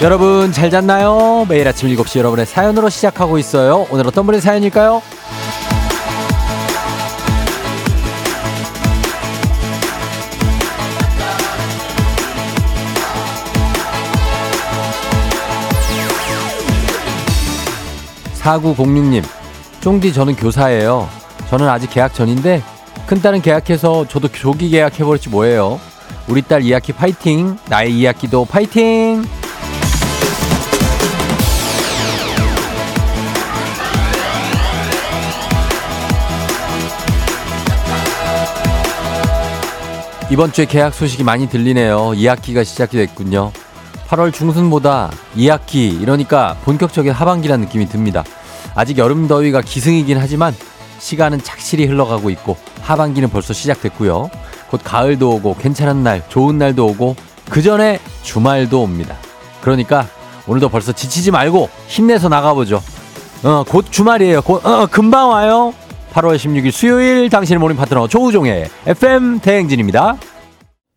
여러분 잘 잤나요? 매일 아침 7시 여러분의 사연으로 시작하고 있어요. 오늘 어떤 분의 사연일까요? 4906님, 쫑디 저는 교사예요. 저는 아직 계약 전인데 큰딸은 계약해서 저도 조기 계약해버렸지 뭐예요. 우리 딸 2학기 파이팅! 나의 2학기도 파이팅! 이번 주에 계약 소식이 많이 들리네요. 2학기가 시작이 됐군요. 8월 중순보다 2학기, 이러니까 본격적인 하반기라는 느낌이 듭니다. 아직 여름 더위가 기승이긴 하지만 시간은 착실히 흘러가고 있고 하반기는 벌써 시작됐고요. 곧 가을도 오고 괜찮은 날, 좋은 날도 오고 그 전에 주말도 옵니다. 그러니까 오늘도 벌써 지치지 말고 힘내서 나가보죠. 어, 곧 주말이에요. 곧, 어, 금방 와요. 8월 16일 수요일 당신의 morning 파트너 조우종의 FM 대행진입니다.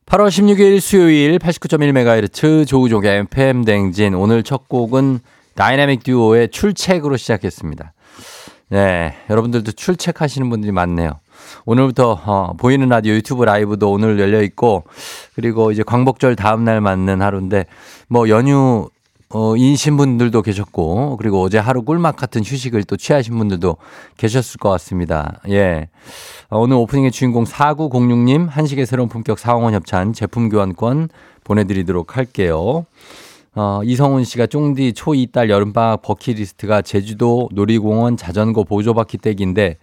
8월 16일 수요일 89.1MHz 조우종의 FM 대행진 오늘 첫 곡은 다이나믹 듀오의 출첵으로 시작했습니다. 네, 여러분들도 출첵하시는 분들이 많네요. 오늘부터 어, 보이는 라디오 유튜브 라이브도 오늘 열려 있고 그리고 이제 광복절 다음 날 맞는 하루인데 뭐 연휴 어, 인신 분들도 계셨고, 그리고 어제 하루 꿀맛 같은 휴식을 또 취하신 분들도 계셨을 것 같습니다. 예. 어, 오늘 오프닝의 주인공 4906님, 한식의 새로운 품격 사원원 협찬 제품 교환권 보내드리도록 할게요. 어, 이성훈 씨가 쫑디 초2 딸 여름방학 버킷리스트가 제주도 놀이공원 자전거 보조바퀴 떼기인데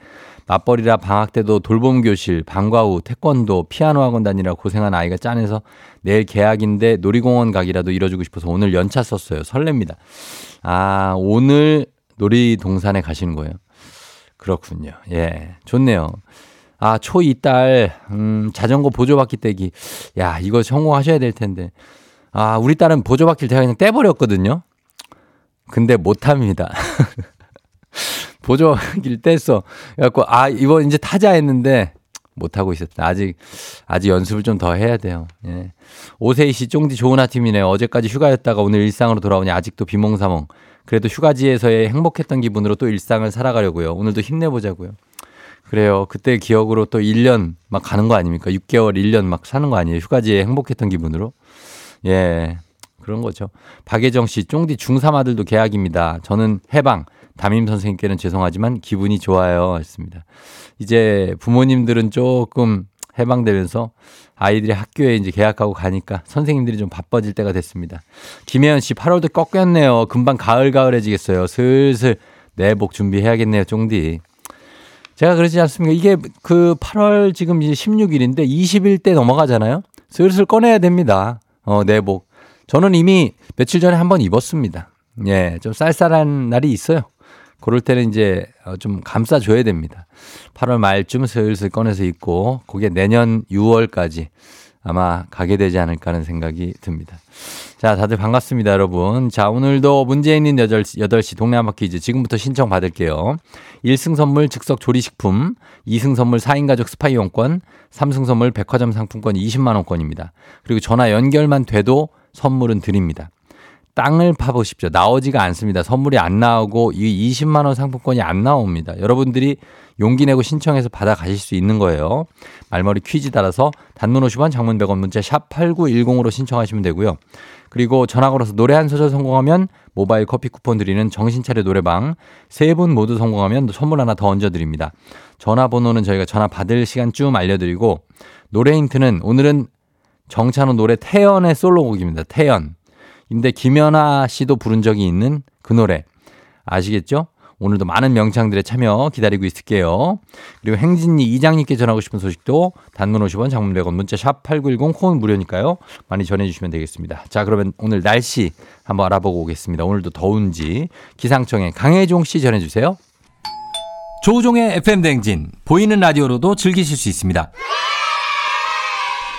맞벌이라 방학 때도 돌봄 교실, 방과 후 태권도, 피아노 학원 다니라 고생한 아이가 짠해서 내일 개학인데 놀이공원 가기라도 이뤄주고 싶어서 오늘 연차 썼어요. 설렙니다. 아, 오늘 놀이동산에 가시는 거예요. 그렇군요. 예. 좋네요. 아, 초2 딸, 음, 자전거 보조바퀴 떼기. 야, 이거 성공하셔야 될 텐데. 아, 우리 딸은 보조바퀴를 제가 그냥 떼버렸거든요. 근데 못합니다. 보조길 뗐어. 그래갖고, 아, 이번 이제 타자 했는데, 못하고 있었다. 아직, 아직 연습을 좀 더 해야 돼요. 예. 오세희 씨, 쫑디 좋은 아침이네요. 어제까지 휴가였다가 오늘 일상으로 돌아오니 아직도 비몽사몽. 그래도 휴가지에서의 행복했던 기분으로 또 일상을 살아가려고요. 오늘도 힘내보자고요. 그래요. 그때 기억으로 또 1년 막 가는 거 아닙니까? 6개월, 1년 막 사는 거 아니에요? 휴가지에 행복했던 기분으로. 예. 그런 거죠. 박예정 씨, 쫑디 중3 아들도 계약입니다. 저는 해방. 담임 선생님께는 죄송하지만 기분이 좋아요. 했습니다. 이제 부모님들은 조금 해방되면서 아이들이 학교에 이제 개학하고 가니까 선생님들이 좀 바빠질 때가 됐습니다. 김혜연 씨 8월도 꺾였네요. 금방 가을 가을해지겠어요. 슬슬 내복 준비해야겠네요. 쫑디. 제가 그러지 않습니까? 이게 그 8월 지금 이제 16일인데 20일 때 넘어가잖아요. 슬슬 꺼내야 됩니다. 어, 내복. 저는 이미 며칠 전에 한번 입었습니다. 예, 좀 쌀쌀한 날이 있어요. 그럴 때는 이제 어, 좀 감싸줘야 됩니다. 8월 말쯤 슬슬 꺼내서 입고 그게 내년 6월까지 아마 가게 되지 않을까 하는 생각이 듭니다. 자, 다들 반갑습니다, 여러분. 자, 오늘도 문제 있는 8시, 8시 동네 한바 퀴즈 지금부터 신청 받을게요. 1승 선물 즉석 조리식품, 2승 선물 4인 가족 스파 이용권, 3승 선물 백화점 상품권 20만원권입니다. 그리고 전화 연결만 돼도 선물은 드립니다. 땅을 파보십시오. 나오지가 않습니다. 선물이 안 나오고 이 20만 원 상품권이 안 나옵니다. 여러분들이 용기 내고 신청해서 받아 가실 수 있는 거예요. 말머리 퀴즈 따라서 단문 50원, 장문 100원 문자 샵 8910으로 신청하시면 되고요. 그리고 전화 걸어서 노래 한 소절 성공하면 모바일 커피 쿠폰 드리는 정신차려 노래방 세 분 모두 성공하면 선물 하나 더 얹어 드립니다. 전화번호는 저희가 전화 받을 시간쯤 알려드리고 노래 힌트는 오늘은 정찬호 노래 태연의 솔로곡입니다. 태연. 근데 김연아 씨도 부른 적이 있는 그 노래. 아시겠죠? 오늘도 많은 명창들의 참여 기다리고 있을게요. 그리고 행진이 이장님께 전하고 싶은 소식도 단문 50원 장문 100원 문자 샵 8910 콩은 무료니까요. 많이 전해주시면 되겠습니다. 자 그러면 오늘 날씨 한번 알아보고 오겠습니다. 오늘도 더운지 기상청에 강혜종 씨 전해주세요. 조우종의 FM 댕진 보이는 라디오로도 즐기실 수 있습니다.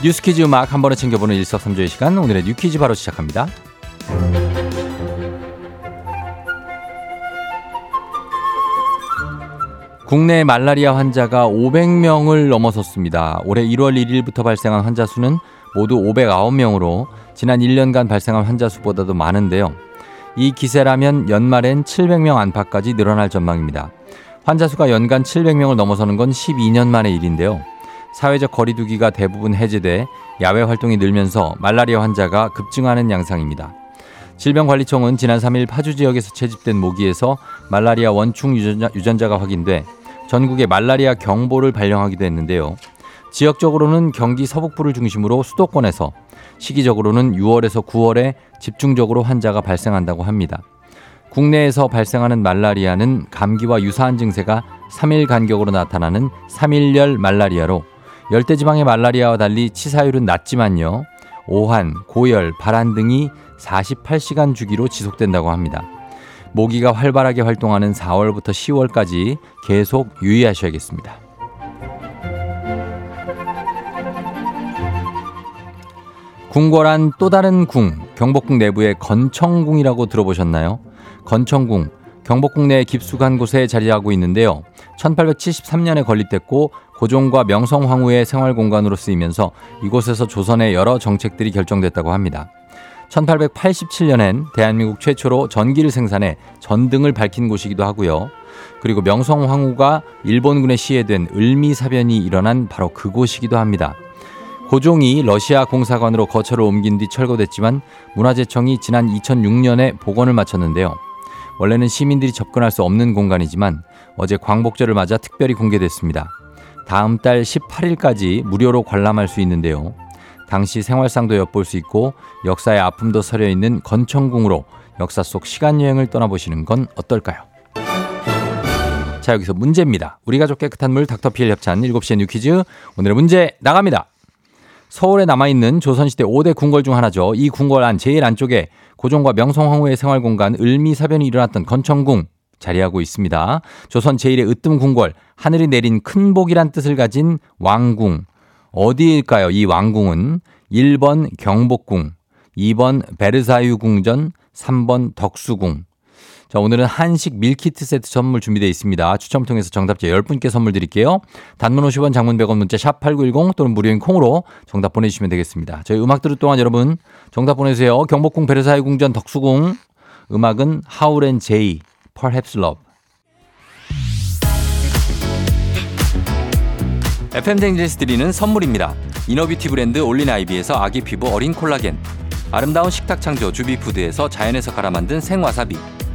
뉴스 퀴즈 음악 한 번에 챙겨보는 일석삼조의 시간 오늘의 뉴퀴즈 바로 시작합니다. 국내 말라리아 환자가 500명을 넘어섰습니다. 올해 1월 1일부터 발생한 환자 수는 모두 509명으로 지난 1년간 발생한 환자 수보다도 많은데요. 이 기세라면 연말엔 700명 안팎까지 늘어날 전망입니다. 환자 수가 연간 700명을 넘어서는 건 12년 만의 일인데요. 사회적 거리두기가 대부분 해제돼 야외 활동이 늘면서 말라리아 환자가 급증하는 양상입니다. 질병관리청은 지난 3일 파주 지역에서 채집된 모기에서 말라리아 원충 유전자, 가 확인돼 전국에 말라리아 경보를 발령하기도 했는데요. 지역적으로는 경기 서북부를 중심으로 수도권에서 시기적으로는 6월에서 9월에 집중적으로 환자가 발생한다고 합니다. 국내에서 발생하는 말라리아는 감기와 유사한 증세가 3일 간격으로 나타나는 3일열 말라리아로 열대지방의 말라리아와 달리 치사율은 낮지만요. 오한, 고열, 발한 등이 48시간 주기로 지속된다고 합니다. 모기가 활발하게 활동하는 4월부터 10월까지 계속 유의하셔야겠습니다. 궁궐한 또 다른 궁, 경복궁 내부의 건청궁이라고 들어보셨나요? 건청궁, 경복궁 내 깊숙한 곳에 자리하고 있는데요. 1873년에 건립됐고 고종과 명성 황후의 생활 공간으로 쓰이면서 이곳에서 조선의 여러 정책들이 결정됐다고 합니다. 1887년엔 대한민국 최초로 전기를 생산해 전등을 밝힌 곳이기도 하고요. 그리고 명성 황후가 일본군에 시해된 을미 사변이 일어난 바로 그곳이기도 합니다. 고종이 러시아 공사관으로 거처를 옮긴 뒤 철거됐지만 문화재청이 지난 2006년에 복원을 마쳤는데요. 원래는 시민들이 접근할 수 없는 공간이지만 어제 광복절을 맞아 특별히 공개됐습니다. 다음 달 18일까지 무료로 관람할 수 있는데요. 당시 생활상도 엿볼 수 있고 역사의 아픔도 서려 있는 건청궁으로 역사 속 시간 여행을 떠나보시는 건 어떨까요? 자, 여기서 문제입니다. 우리 가족 깨끗한 물 닥터피엘 협찬 7시의 뉴 퀴즈. 오늘의 문제 나갑니다. 서울에 남아있는 조선시대 5대 궁궐 중 하나죠. 이 궁궐 안 제일 안쪽에 고종과 명성황후의 생활공간 을미사변이 일어났던 건청궁 자리하고 있습니다. 조선 제1의 으뜸 궁궐, 하늘이 내린 큰 복이란 뜻을 가진 왕궁. 어디일까요? 이 왕궁은 1번 경복궁, 2번 베르사유 궁전, 3번 덕수궁. 자, 오늘은 한식 밀키트 세트 선물 준비되어 있습니다. 추첨 통해서 정답자 10분께 선물 드릴게요. 단문 50원, 장문 100원 문자 샵 8910 또는 무료인 콩으로 정답 보내주시면 되겠습니다. 저희 음악 들을 동안 여러분 정답 보내주세요. 경복궁, 베르사유 궁전, 덕수궁. 음악은 하울 and 제이, Perhaps Love. FM댕진에서 드리는 선물입니다. 이너뷰티 브랜드 올린 아이비에서 아기 피부 어린 콜라겐 아름다운 식탁 창조 주비푸드에서 자연에서 갈아 만든 생와사비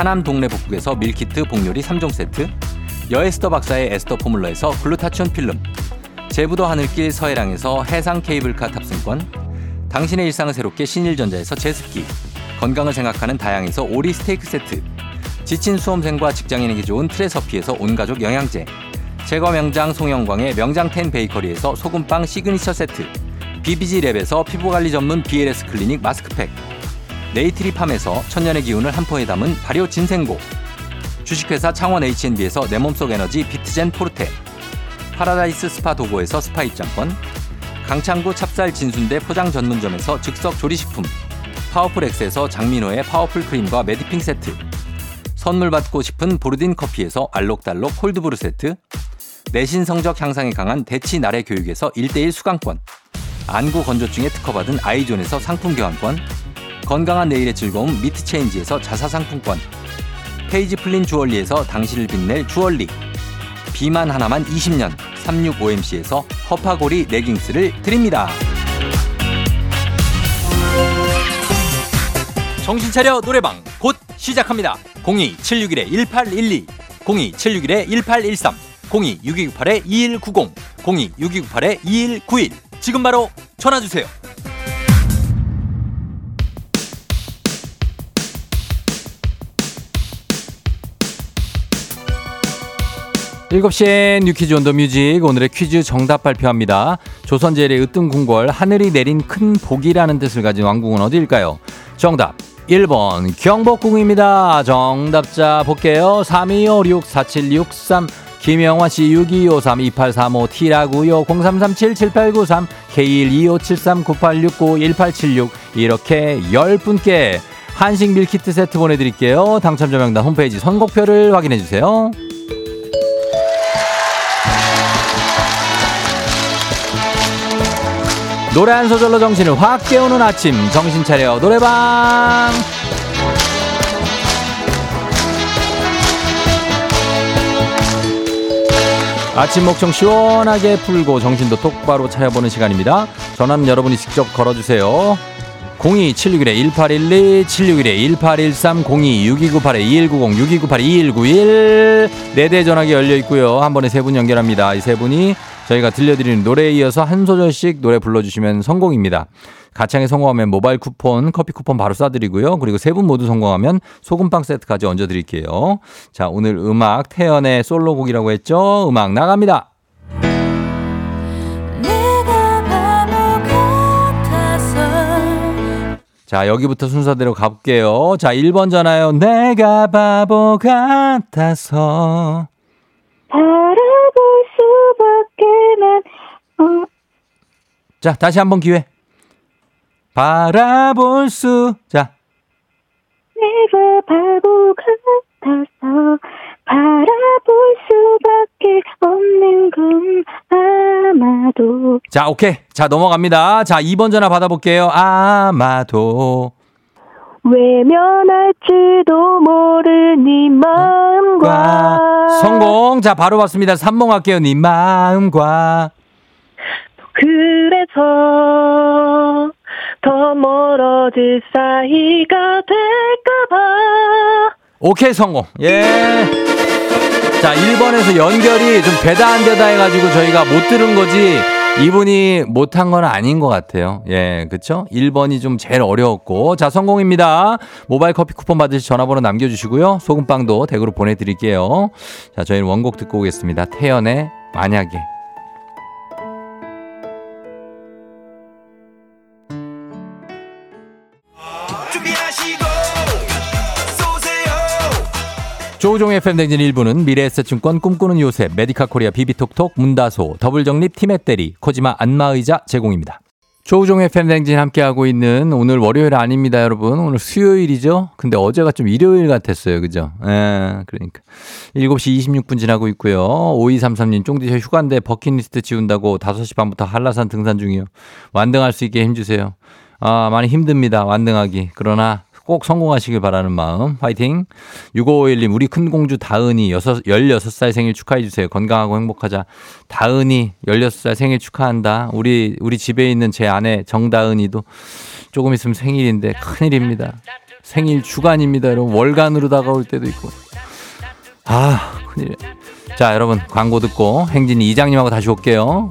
하남 동네 북국에서 밀키트 복요리 3종 세트, 여에스더 박사의 에스더 포뮬러에서 글루타치온 필름, 제부도 하늘길 서해랑에서 해상 케이블카 탑승권, 당신의 일상을 새롭게 신일전자에서 제습기, 건강을 생각하는 다양에서 오리 스테이크 세트, 지친 수험생과 직장인에게 좋은 트레서피에서 온가족 영양제, 제과 명장 송영광의 명장텐 베이커리에서 소금빵 시그니처 세트 BBG 랩에서 피부관리 전문 BLS 클리닉 마스크팩 네이트리팜에서 천년의 기운을 한 포에 담은 발효 진생고. 주식회사 창원 H&B에서 내 몸속 에너지 비트젠 포르테. 파라다이스 스파 도고에서 스파 입장권. 강창구 찹쌀 진순대 포장 전문점에서 즉석 조리식품. 파워풀 엑스에서 장민호의 파워풀 크림과 매디핑 세트. 선물 받고 싶은 보르딘 커피에서 알록달록 콜드브루 세트. 내신 성적 향상에 강한 대치 나래 교육에서 1대1 수강권, 안구 건조증에 특허받은 아이존에서 상품 교환권, 건강한 내일의 즐거움 미트체인지에서 자사상품권, 페이지 플린 주얼리에서 당신을 빛낼 주얼리, 비만 하나만 20년 365MC에서 허파고리 레깅스를 드립니다. 정신차려 노래방 곧 시작합니다. 02-761-1812, 02-761-1813, 02-6298-2190, 02-6298-2191. 지금 바로 전화주세요. 7시엔 뉴퀴즈 온 더 뮤직 오늘의 퀴즈 정답 발표합니다. 조선제일의 으뜸궁궐 하늘이 내린 큰 복이라는 뜻을 가진 왕궁은 어디일까요? 정답 1번 경복궁입니다. 정답자 볼게요. 32564763 김영환 씨6253 2835 T라고요. 0337 7893 K12573 9869 1876 이렇게 10분께 한식 밀키트 세트 보내드릴게요. 당첨자 명단 홈페이지 선곡표를 확인해 주세요. 노래 한 소절로 정신을 확 깨우는 아침 정신 차려 노래방 아침 목청 시원하게 풀고 정신도 똑바로 차려보는 시간입니다. 전화는 여러분이 직접 걸어주세요. 02-761-1812, 761-1813, 02-6298-2190, 6298-2191. 네대 전화기 열려 있고요. 한 번에 세 분 연결합니다. 이 세 분이 저희가 들려드리는 노래에 이어서 한 소절씩 노래 불러주시면 성공입니다. 가창에 성공하면 모바일 쿠폰, 커피 쿠폰 바로 쏴드리고요. 그리고 세 분 모두 성공하면 소금빵 세트까지 얹어드릴게요. 자, 오늘 음악 태연의 솔로곡이라고 했죠? 음악 나갑니다. 자, 여기부터 순서대로 가볼게요. 자, 1번 전화요. 내가 바보 같아서. 자, 다시 한번 기회. 바라볼 수, 자. 내가 바보 같아서 바라볼 수밖에 없는 건 아마도 자, 오케이. 자, 넘어갑니다. 자, 2번 전화 받아볼게요. 아마도. 외면할지도 모를 네 마음과 성공. 자, 바로 봤습니다. 3번 갈게요. 네 마음과. 그래서 더 멀어질 사이가 될까봐 오케이, 성공. 예. 자, 1번에서 연결이 좀 되다 안 되다 해가지고 저희가 못 들은 거지. 이분이 못한 건 아닌 것 같아요. 예, 그쵸? 1번이 좀 제일 어려웠고. 자, 성공입니다. 모바일 커피 쿠폰 받으실 전화번호 남겨주시고요. 소금빵도 댁으로 보내드릴게요. 자, 저희는 원곡 듣고 오겠습니다. 태연의 만약에. 조우종의 FM댕진 1부는 미래에셋증권 꿈꾸는 요새 메디카 코리아 비비톡톡 문다소 더블정립 티맵대리 코지마 안마의자 제공입니다. 조우종의 FM댕진 함께하고 있는 오늘 월요일 아닙니다 여러분. 오늘 수요일이죠? 근데 어제가 좀 일요일 같았어요 그죠? 예 그러니까. 7시 26분 지나고 있고요. 5233님 쫑디 저 휴가인데 버킷리스트 지운다고 5시 반부터 한라산 등산 중이요. 완등할 수 있게 힘주세요. 아 많이 힘듭니다 완등하기. 그러나 꼭 성공하시길 바라는 마음. 화이팅. 6551님 우리 큰 공주 다은이 6, 16살 생일 축하해 주세요. 건강하고 행복하자. 다은이 16살 생일 축하한다. 우리 우리 집에 있는 제 아내 정다은이도 조금 있으면 생일인데 큰일입니다. 생일 주간입니다 여러분. 월간으로 다가올 때도 있고. 아 큰일. 자 여러분 광고 듣고 행진이 이장님하고 다시 올게요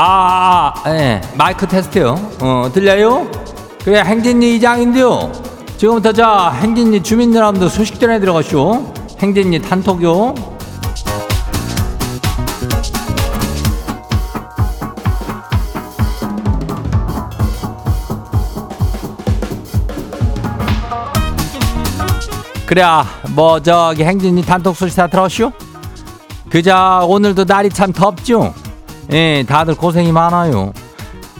아, 아, 예. 마이크 테스트요. 어, 들려요? 그래, 행진이 이장인데요. 지금부터 자, 행진이 주민 여러분들 소식 전해 들어가시오. 행진이 단톡요. 그래, 뭐, 저기, 행진이 단톡 소식 다 들었슈? 그저, 오늘도 날이 참 덥죠? 예, 다들 고생이 많아요.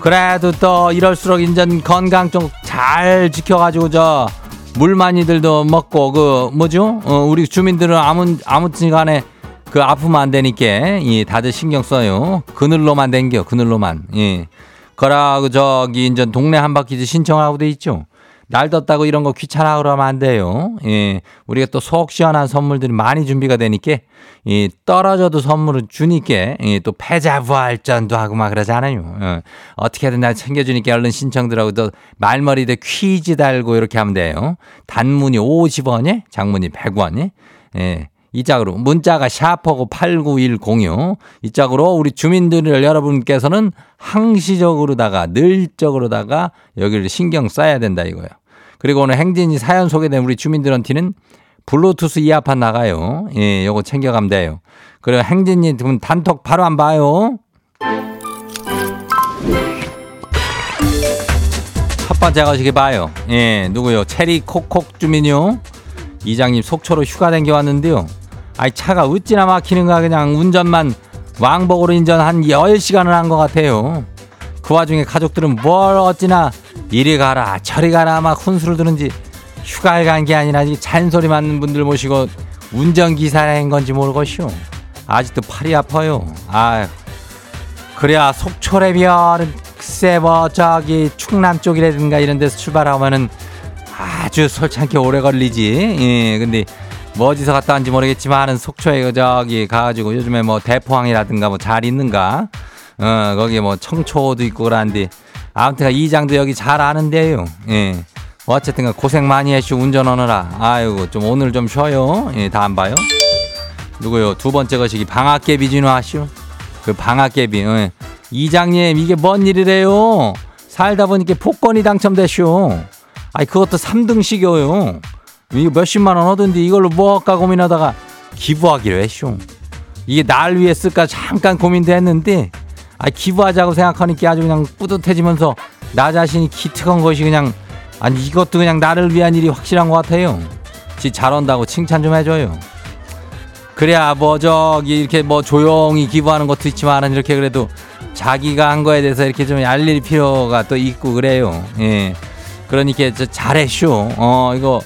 그래도 또, 이럴수록 인전 건강 좀 잘 지켜가지고, 저, 물 많이들도 먹고, 그, 뭐죠? 어, 우리 주민들은 아무, 아무튼 간에 그 아프면 안 되니까, 예, 다들 신경 써요. 그늘로만 댕겨, 그늘로만. 예. 그러고 그 저기 인전 동네 한 바퀴 신청하고 돼 있죠. 날 덥다고 이런 거 귀찮아 그러면 안 돼요. 예. 우리가 또 속 시원한 선물들이 많이 준비가 되니까 이 떨어져도 선물을 주니까 예, 또 패자부활전도 하고 막 그러잖아요. 어. 어떻게든 날 챙겨주니까 얼른 신청들하고 또 말머리에 퀴즈 달고 이렇게 하면 돼요. 단문이 50원에 장문이 100원에 예. 이 짝으로 문자가 샤퍼고 89106 이 짝으로 우리 주민들 여러분께서는 항시적으로다가 늘적으로다가 여기를 신경 써야 된다 이거예요. 그리고 오늘 행진이 사연 소개된 우리 주민들한테는 블루투스 이어팟 나가요. 예, 요거 챙겨가면 돼요. 그리고 행진이 분 단톡 바로 안 봐요. 첫 번째 거시기 봐요. 예, 누구요? 체리 콕콕 주민요. 이 장님 속초로 휴가 댕겨 왔는데요. 아이 차가 어찌나 막히는가 그냥 운전만 왕복으로 인전 한 10시간을 한 것 같아요. 그 와중에 가족들은 뭘 어찌나 이리 가라 저리 가라 막 훈수를 두는지 휴가를 간게 아니라 이 잔소리 맞는 분들 모시고 운전기사인 건지 모르겠쇼. 아직도 팔이 아파요. 아휴. 그래야 글쎄 뭐 저기 충남 쪽이라든가 이런 데서 출발하면은 아주 솔찬게 오래 걸리지. 예, 근데 뭐 어디서 갔다 왔는지 모르겠지만은 속초에 저기 가가지고 요즘에 뭐 대포항이라든가 뭐 잘 있는가? 어, 거기 뭐 청초도 있고 그러는데 아무튼 이장도 여기 잘 아는데요. 예. 뭐 어쨌든 고생 많이 했슈 운전하느라. 아이고 좀 오늘 좀 쉬어요. 예, 다 안 봐요. 누구요? 두 번째 거시기 방학개비 진화하슈. 그 방학개비. 예. 이장님 이게 뭔 일이래요? 살다 보니까 복권이 당첨됐슈. 아이 그것도 3등씩이요. 이거 몇십만 원 얻은데 이걸로 뭐 할까 고민하다가 기부하기로 했쇼. 이게 날 위해 쓸까 잠깐 고민도 했는데 아 기부하자고 생각하니까 아주 그냥 뿌듯해지면서 나 자신이 기특한 것이 그냥 아니 이것도 그냥 나를 위한 일이 확실한 것 같아요. 지 잘한다고 칭찬 좀 해줘요. 그래야 뭐 저기 이렇게 뭐 조용히 기부하는 것도 있지만 이렇게 그래도 자기가 한 거에 대해서 이렇게 좀 알릴 필요가 또 있고 그래요. 예. 그러니까 저 잘했쇼. 어 이거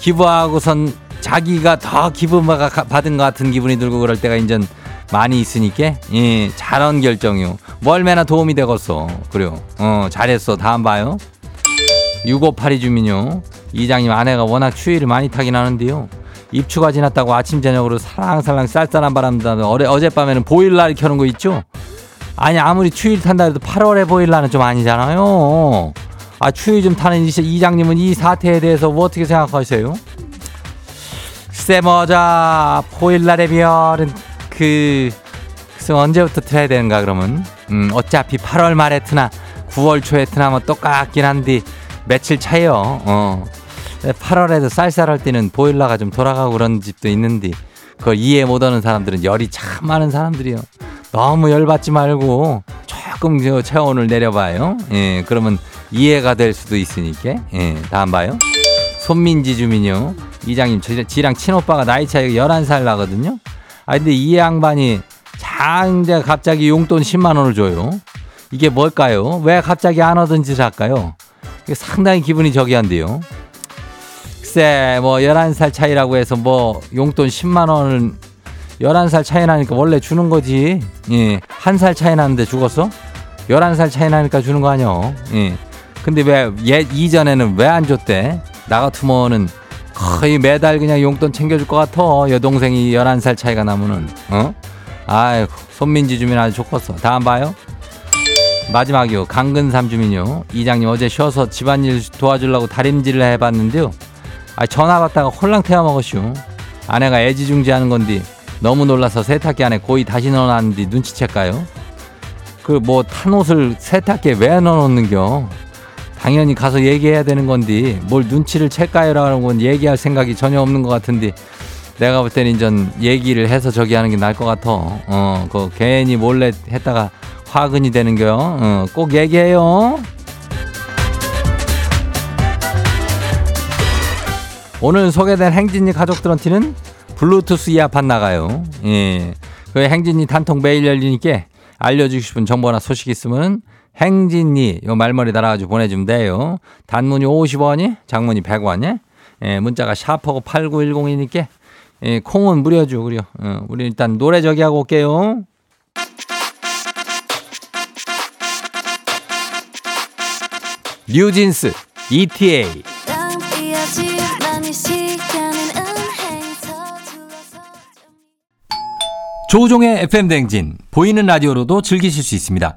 기부하고선 자기가 더 기분 받은 것 같은 기분이 들고 그럴 때가 인전 많이 있으니까 예 잘한 결정이요. 뭐 얼마나 도움이 되겠어. 그래요. 어 잘했어. 다음 봐요. 6582 주민요. 이장님 아내가 워낙 추위를 많이 타긴 하는데요. 입추가 지났다고 아침 저녁으로 살랑살랑 쌀쌀한 바람 어제 어젯밤에는 보일러를 켜는 거 있죠? 아니 아무리 추위를 탄다 해도 8월에 보일러는 좀 아니잖아요. 아 추위 좀 타는 이장님은 이 사태에 대해서 뭐 어떻게 생각하세요? 뭐자 보일러의 별은 그 글쎄 언제부터 틀어야 되는가 그러면 음 어차피 8월 말에 트나 9월 초에 트나 뭐 똑같긴 한데 며칠 차이요. 어. 8월에도 쌀쌀할 때는 보일러가 좀 돌아가고 그런 집도 있는데 그걸 이해 못하는 사람들은 열이 참 많은 사람들이요. 너무 열받지 말고 조금 저 체온을 내려봐요. 예, 그러면 이해가 될 수도 있으니까. 예, 다음 봐요. 손민지 주민요. 이장님, 지랑 친오빠가 나이 차이가 11살 나거든요. 아, 근데 이 양반이 장대 갑자기 용돈 10만 원을 줘요. 이게 뭘까요? 왜 갑자기 안 하던 짓을 할까요? 이게 상당히 기분이 저기 한데요. 글쎄, 뭐, 11살 차이라고 해서 뭐, 용돈 10만 원을 11살 차이 나니까 원래 주는 거지. 예. 한 살 차이 나는데 죽었어? 11살 차이 나니까 주는 거 아니야. 예. 근데 왜, 예, 이전에는 왜 안 줬대? 나 같으면은 거의 매달 그냥 용돈 챙겨줄 것 같아. 여동생이 11살 차이가 나면은, 어? 아이고, 손민지 주민 아주 좋겠어. 다음 봐요. 마지막이요. 강근삼 주민요. 이장님 어제 쉬어서 집안일 도와주려고 다림질을 해봤는데요. 아, 전화 받다가 홀랑 태워 먹었슈. 아내가 애지중지하는 건데 너무 놀라서 세탁기 안에 고이 다시 넣어놨는데 눈치챌까요? 그 뭐 탄 옷을 세탁기에 왜 넣어놓는겨? 당연히 가서 얘기해야 되는 건데 뭘 눈치를 챌까요라는 건 얘기할 생각이 전혀 없는 것 같은데 내가 볼 때는 전 얘기를 해서 저기 하는 게 나을 것 같아. 어, 그 괜히 몰래 했다가 화근이 되는겨. 어, 꼭 얘기해요. 오늘 소개된 행진이 가족들한테는 블루투스 이어팟 나가요. 예. 그 행진이 단통 매일 열리니까 알려주고 싶은 정보나 소식 있으면 행진이 요 말머리 달아가지고 보내주면 돼요. 단문이 50원이, 장문이 100원이. 예, 문자가 샤퍼고 8910이니까 예, 콩은 무료죠, 그래요. 어, 우리 일단 노래 저기 하고 올게요. 뉴진스 ETA 조종의 FM 댕진 보이는 라디오로도 즐기실 수 있습니다.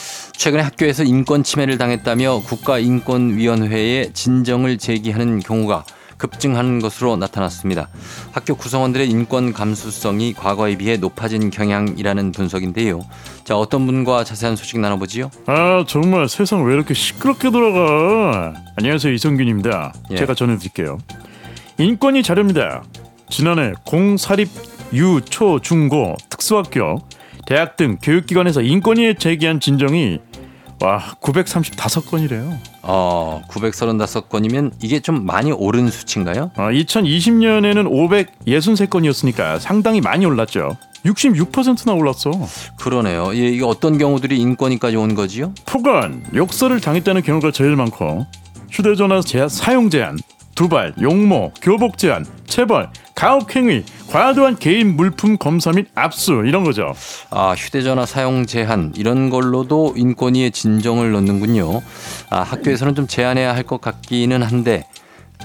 최근에 학교에서 인권 침해를 당했다며 국가인권위원회에 진정을 제기하는 경우가 급증하는 것으로 나타났습니다. 학교 구성원들의 인권 감수성이 과거에 비해 높아진 경향이라는 분석인데요. 자, 어떤 분과 자세한 소식 나눠보지요? 아 정말 세상 왜 이렇게 시끄럽게 돌아가 안녕하세요 이성균입니다 예. 제가 전해드릴게요 인권위 자료입니다 지난해 공사립 유, 초, 중 고, 특수학교, 대학 등 교육기관에서 인권위에 제기한 진정이 와 935건이래요 어, 935건이면 이게 좀 많이 오른 수치인가요? 아, 2020년에는 563건이었으니까 상당히 많이 올랐죠 66%나 올랐어 그러네요. 예, 이게 어떤 경우들이 인권위까지 온 거지요? 폭언, 욕설을 당했다는 경우가 제일 많고 휴대전화 제한, 사용 제한, 두발, 용모, 교복 제한, 체벌, 가혹행위, 과도한 개인 물품 검사 및 압수 이런 거죠. 아, 휴대전화 사용 제한 이런 걸로도 인권위에 진정을 넣는군요. 아, 학교에서는 좀 제한해야 할 것 같기는 한데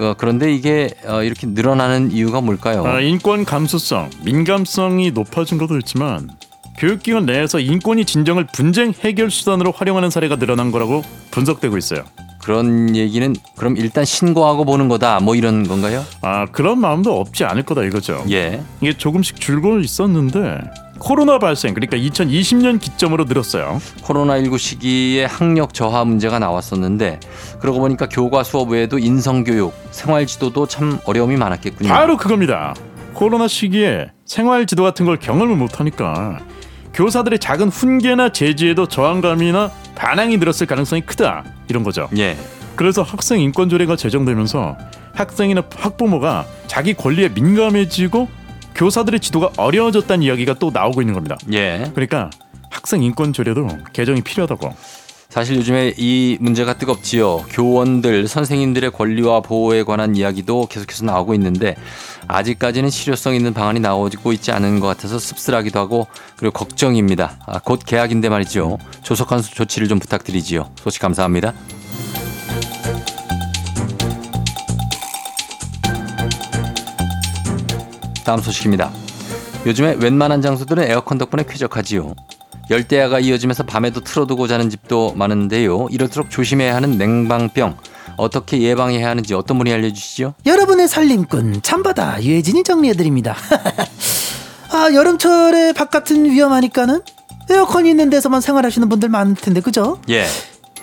어, 그런데 이게 어, 이렇게 늘어나는 이유가 뭘까요? 아, 인권 감수성, 민감성이 높아진 것도 있지만 교육기관 내에서 인권이 진정을 분쟁 해결 수단으로 활용하는 사례가 늘어난 거라고 분석되고 있어요. 그런 얘기는 그럼 일단 신고하고 보는 거다 뭐 이런 건가요? 아 그런 마음도 없지 않을 거다 이거죠. 예. 이게 조금씩 줄고 있었는데 코로나 발생 그러니까 2020년 기점으로 늘었어요. 코로나19 시기에 학력 저하 문제가 나왔었는데 그러고 보니까 교과 수업 외에도 인성 교육, 생활 지도도 참 어려움이 많았겠군요. 바로 그겁니다. 코로나 시기에 생활 지도 같은 걸 경험을 못 하니까 교사들의 작은 훈계나 제지에도 저항감이나 반항이 늘었을 가능성이 크다 이런 거죠. 예. 그래서 학생 인권 조례가 제정되면서 학생이나 학부모가 자기 권리에 민감해지고 교사들의 지도가 어려워졌다는 이야기가 또 나오고 있는 겁니다. 예. 그러니까 학생 인권 조례도 개정이 필요하다고. 사실 요즘에 이 문제가 뜨겁지요. 교원들, 선생님들의 권리와 보호에 관한 이야기도 계속해서 나오고 있는데 아직까지는 실효성 있는 방안이 나오고 있지 않은 것 같아서 씁쓸하기도 하고 그리고 걱정입니다. 아, 곧 개학인데 말이죠. 조속한 조치를 좀 부탁드리지요. 소식 감사합니다. 다음 소식입니다. 요즘에 웬만한 장소들은 에어컨 덕분에 쾌적하지요. 열대야가 이어지면서 밤에도 틀어두고 자는 집도 많은데요. 이럴수록 조심해야 하는 냉방병 어떻게 예방해야 하는지 어떤 분이 알려주시죠? 여러분의 살림꾼 참바다 유해진이 정리해드립니다. 아 여름철에 바깥은 위험하니까는 에어컨이 있는 데서만 생활하시는 분들 많을 텐데 그죠? 예,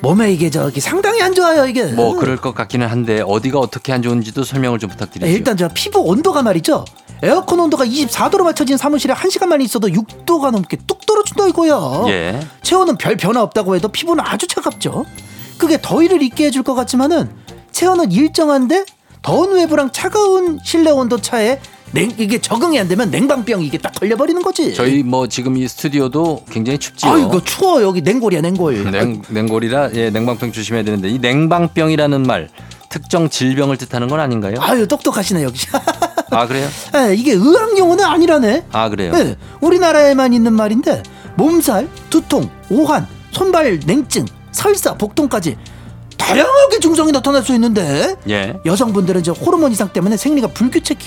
몸에 이게 저기 상당히 안 좋아요 이게. 뭐 그럴 것 같기는 한데 어디가 어떻게 안 좋은지도 설명을 좀 부탁드리죠. 네, 일단 저 피부 온도가 말이죠. 에어컨 온도가 24도로 맞춰진 사무실에 한 시간만 있어도 6도가 넘게 뚝 떨어진다 이거야. 예, 체온은 별 변화 없다고 해도 피부는 아주 차갑죠. 그게 더위를 잊게 해줄 것 같지만은 체온은 일정한데 더운 외부랑 차가운 실내 온도 차에 냉 이게 적응이 안 되면 냉방병이 이게 딱 걸려버리는 거지. 저희 뭐 지금 이 스튜디오도 굉장히 춥지요. 아 이거 추워 여기 냉골이야 냉골. 냉, 냉골이라 예, 냉방병 조심해야 되는데 이 냉방병이라는 말 특정 질병을 뜻하는 건 아닌가요? 아유 똑똑하시네 여기. 아 그래요? 에, 이게 의학 용어는 아니라네. 아 그래요? 예, 우리나라에만 있는 말인데 몸살, 두통, 오한, 손발 냉증, 설사, 복통까지 다양하게 증상이 나타날 수 있는데 예. 여성분들은 저 호르몬 이상 때문에 생리가 불규칙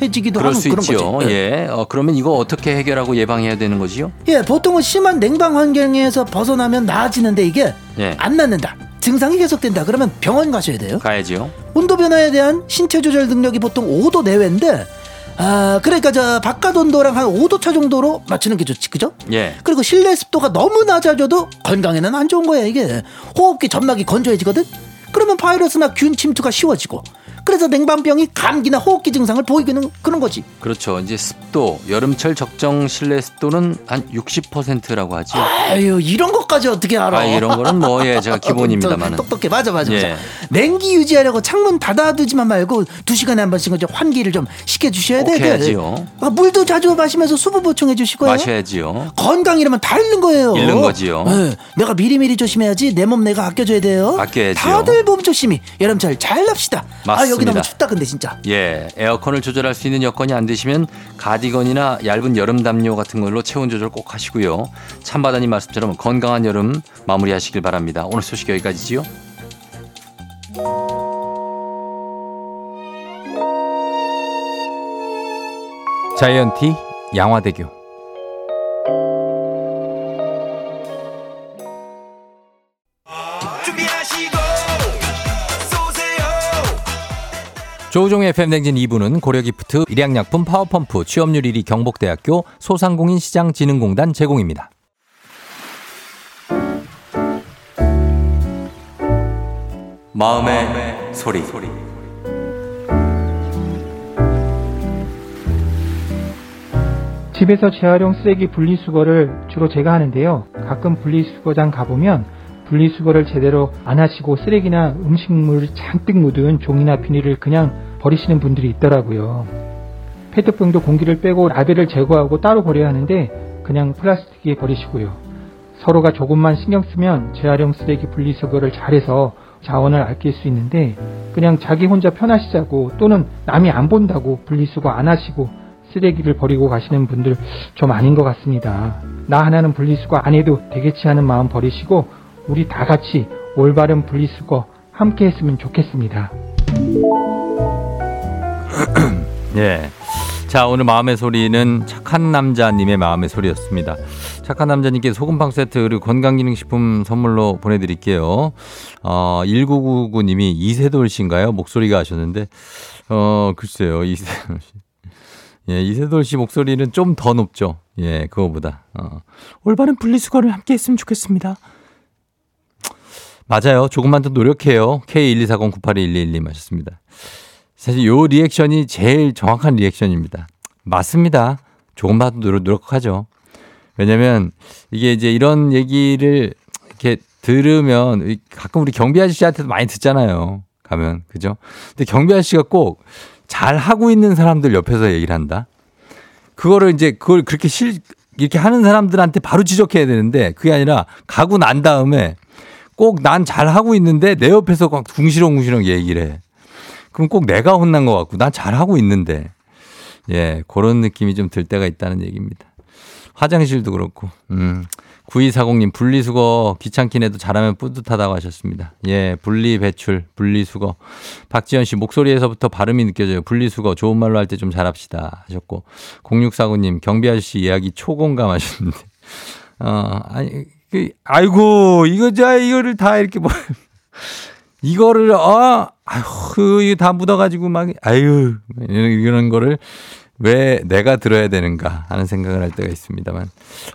하고 수 그런 있죠. 거지. 예. 어, 그러면 이거 어떻게 해결하고 예방해야 되는 거지요? 예, 보통은 심한 냉방 환경에서 벗어나면 나아지는데 이게 예. 안 낫는다. 증상이 계속된다 그러면 병원 가셔야 돼요. 가야지요. 온도 변화에 대한 신체 조절 능력이 보통 5도 내외인데 아 그러니까 저 바깥 온도랑 한 5도 차 정도로 맞추는 게 좋지 그죠? 예. 그리고 실내 습도가 너무 낮아져도 건강에는 안 좋은 거야 이게 호흡기 점막이 건조해지거든 그러면 바이러스나 균 침투가 쉬워지고 그래서 냉방병이 감기나 호흡기 증상을 보이기는 그런 거지 그렇죠. 이제 습도 여름철 적정 실내 습도는 한 60%라고 하지. 아유 이런 것까지 어떻게 알아 아, 이런 거는 뭐 예, 제가 기본입니다만은. 똑똑해 맞아 맞아 맞아 예. 냉기 유지하려고 창문 닫아두지만 말고 두 시간에 한 번씩 이제 환기를 좀 시켜주셔야 꼭돼 해야지요. 아, 물도 자주 마시면서 수분 보충해 주시고요 마셔야지요. 건강이라면 다 잃는 거예요. 잃는 거지요. 네, 내가 미리미리 조심해야지 내 몸 내가 아껴줘야 돼요. 아껴야지요. 다들 몸 조심히 여름철 잘 납시다. 맞습니다. 너무 춥다 근데 진짜. 예, 에어컨을 조절할 수 있는 여건이 안 되시면 가디건이나 얇은 여름 담요 같은 걸로 체온 조절 꼭 하시고요. 참바다님 말씀처럼 건강한 여름 마무리하시길 바랍니다. 오늘 소식 여기까지지요. 자이언티 양화대교 조우종의 FM댕진 2부는 고려기프트, 일양약품 파워펌프, 취업률 1위 경복대학교, 소상공인 시장진흥공단 제공입니다. 마음의 소리. 집에서 재활용 쓰레기 분리수거를 주로 제가 하는데요. 가끔 분리수거장 가보면 분리수거를 제대로 안 하시고 쓰레기나 음식물 잔뜩 묻은 종이나 비닐을 그냥 버리시는 분들이 있더라고요. 페트병도 공기를 빼고 라벨을 제거하고 따로 버려야 하는데 그냥 플라스틱에 버리시고요. 서로가 조금만 신경 쓰면 재활용 쓰레기 분리수거를 잘해서 자원을 아낄 수 있는데 그냥 자기 혼자 편하시자고 또는 남이 안 본다고 분리수거 안 하시고 쓰레기를 버리고 가시는 분들 좀 아닌 것 같습니다. 나 하나는 분리수거 안 해도 되겠지 하는 마음 버리시고 우리 다 같이 올바른 분리수거 함께 했으면 좋겠습니다. 예. 자, 오늘 마음의 소리는 착한 남자님의 마음의 소리였습니다. 착한 남자님께 소금빵 세트 그리고 건강기능식품 선물로 보내드릴게요. 어, 1999님이 이세돌 씨인가요? 목소리가 하셨는데, 어, 글쎄요, 이세돌 씨. 예, 이세돌 씨 목소리는 좀 더 높죠. 예, 그거보다. 어. 올바른 분리수거를 함께 했으면 좋겠습니다. 맞아요. 조금만 더 노력해요. K124098211님 하셨습니다. 사실 요 리액션이 제일 정확한 리액션입니다. 맞습니다. 조금만 더 노력, 노력하죠. 왜냐면 이게 이제 이런 얘기를 이렇게 들으면 가끔 우리 경비 아저씨한테도 많이 듣잖아요. 가면. 그죠? 근데 경비 아저씨가 꼭 잘 하고 있는 사람들 옆에서 얘기를 한다. 그거를 이제 그걸 그렇게 실, 이렇게 하는 사람들한테 바로 지적해야 되는데 그게 아니라 가고 난 다음에 꼭 난 잘하고 있는데 내 옆에서 막 궁시렁궁시렁 얘기를 해. 그럼 꼭 내가 혼난 것 같고 난 잘하고 있는데. 예, 그런 느낌이 좀 들 때가 있다는 얘기입니다. 화장실도 그렇고. 음. 9240님, 분리수거 귀찮긴 해도 잘하면 뿌듯하다고 하셨습니다. 예, 분리 배출, 분리수거. 박지현 씨, 목소리에서부터 발음이 느껴져요. 분리수거, 좋은 말로 할 때 좀 잘합시다. 하셨고. 0649님, 경비 아저씨 이야기 초공감 하셨는데. 어, 아니, 그, 아이고, 이거, 자, 이거를 다 이렇게 뭐. 이거를, 어, 아휴, 이거 다 묻어가지고 막, 아유, 이런, 이런 거를 왜 내가 들어야 되는가 하는 생각을 할 때가 있습니다만.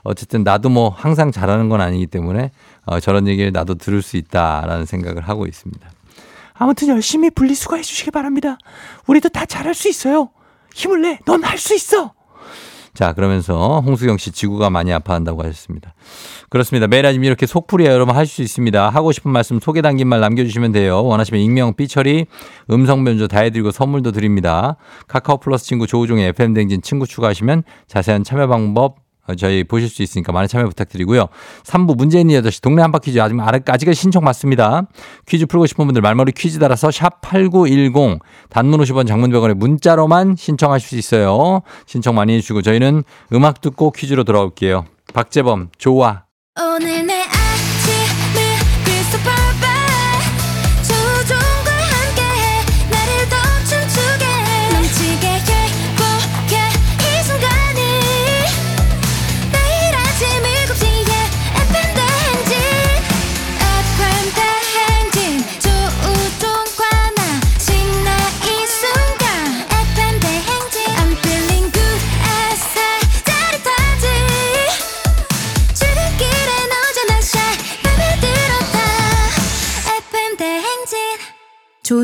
어쨌든 나도 뭐 항상 잘하는 건 아니기 때문에 어, 저런 얘기를 나도 들을 수 있다라는 생각을 하고 있습니다. 아무튼 열심히 분리수거 해주시기 바랍니다. 우리도 다 잘할 수 있어요. 힘을 내. 넌 할 수 있어. 자, 그러면서 홍수경 씨 지구가 많이 아파한다고 하셨습니다. 그렇습니다. 매일 아침 이렇게 속풀이야 여러분 하실 수 있습니다. 하고 싶은 말씀 소개 담긴 말 남겨주시면 돼요. 원하시면 익명, 삐처리, 음성 변조 다 해드리고 선물도 드립니다. 카카오 플러스 친구 조우종의 FM 댕진 친구 추가하시면 자세한 참여 방법 어, 저희 보실 수 있으니까 많은 참여 부탁드리고요. 3부 문재인 8시 동네 한바 퀴즈 아직 아직은 신청 받습니다. 퀴즈 풀고 싶은 분들 말머리 퀴즈 달아서 샵 8910 단문 50원 장문 100원에 문자로만 신청하실 수 있어요. 신청 많이 해주시고 저희는 음악 듣고 퀴즈로 돌아올게요. 박재범 좋아. 오늘 내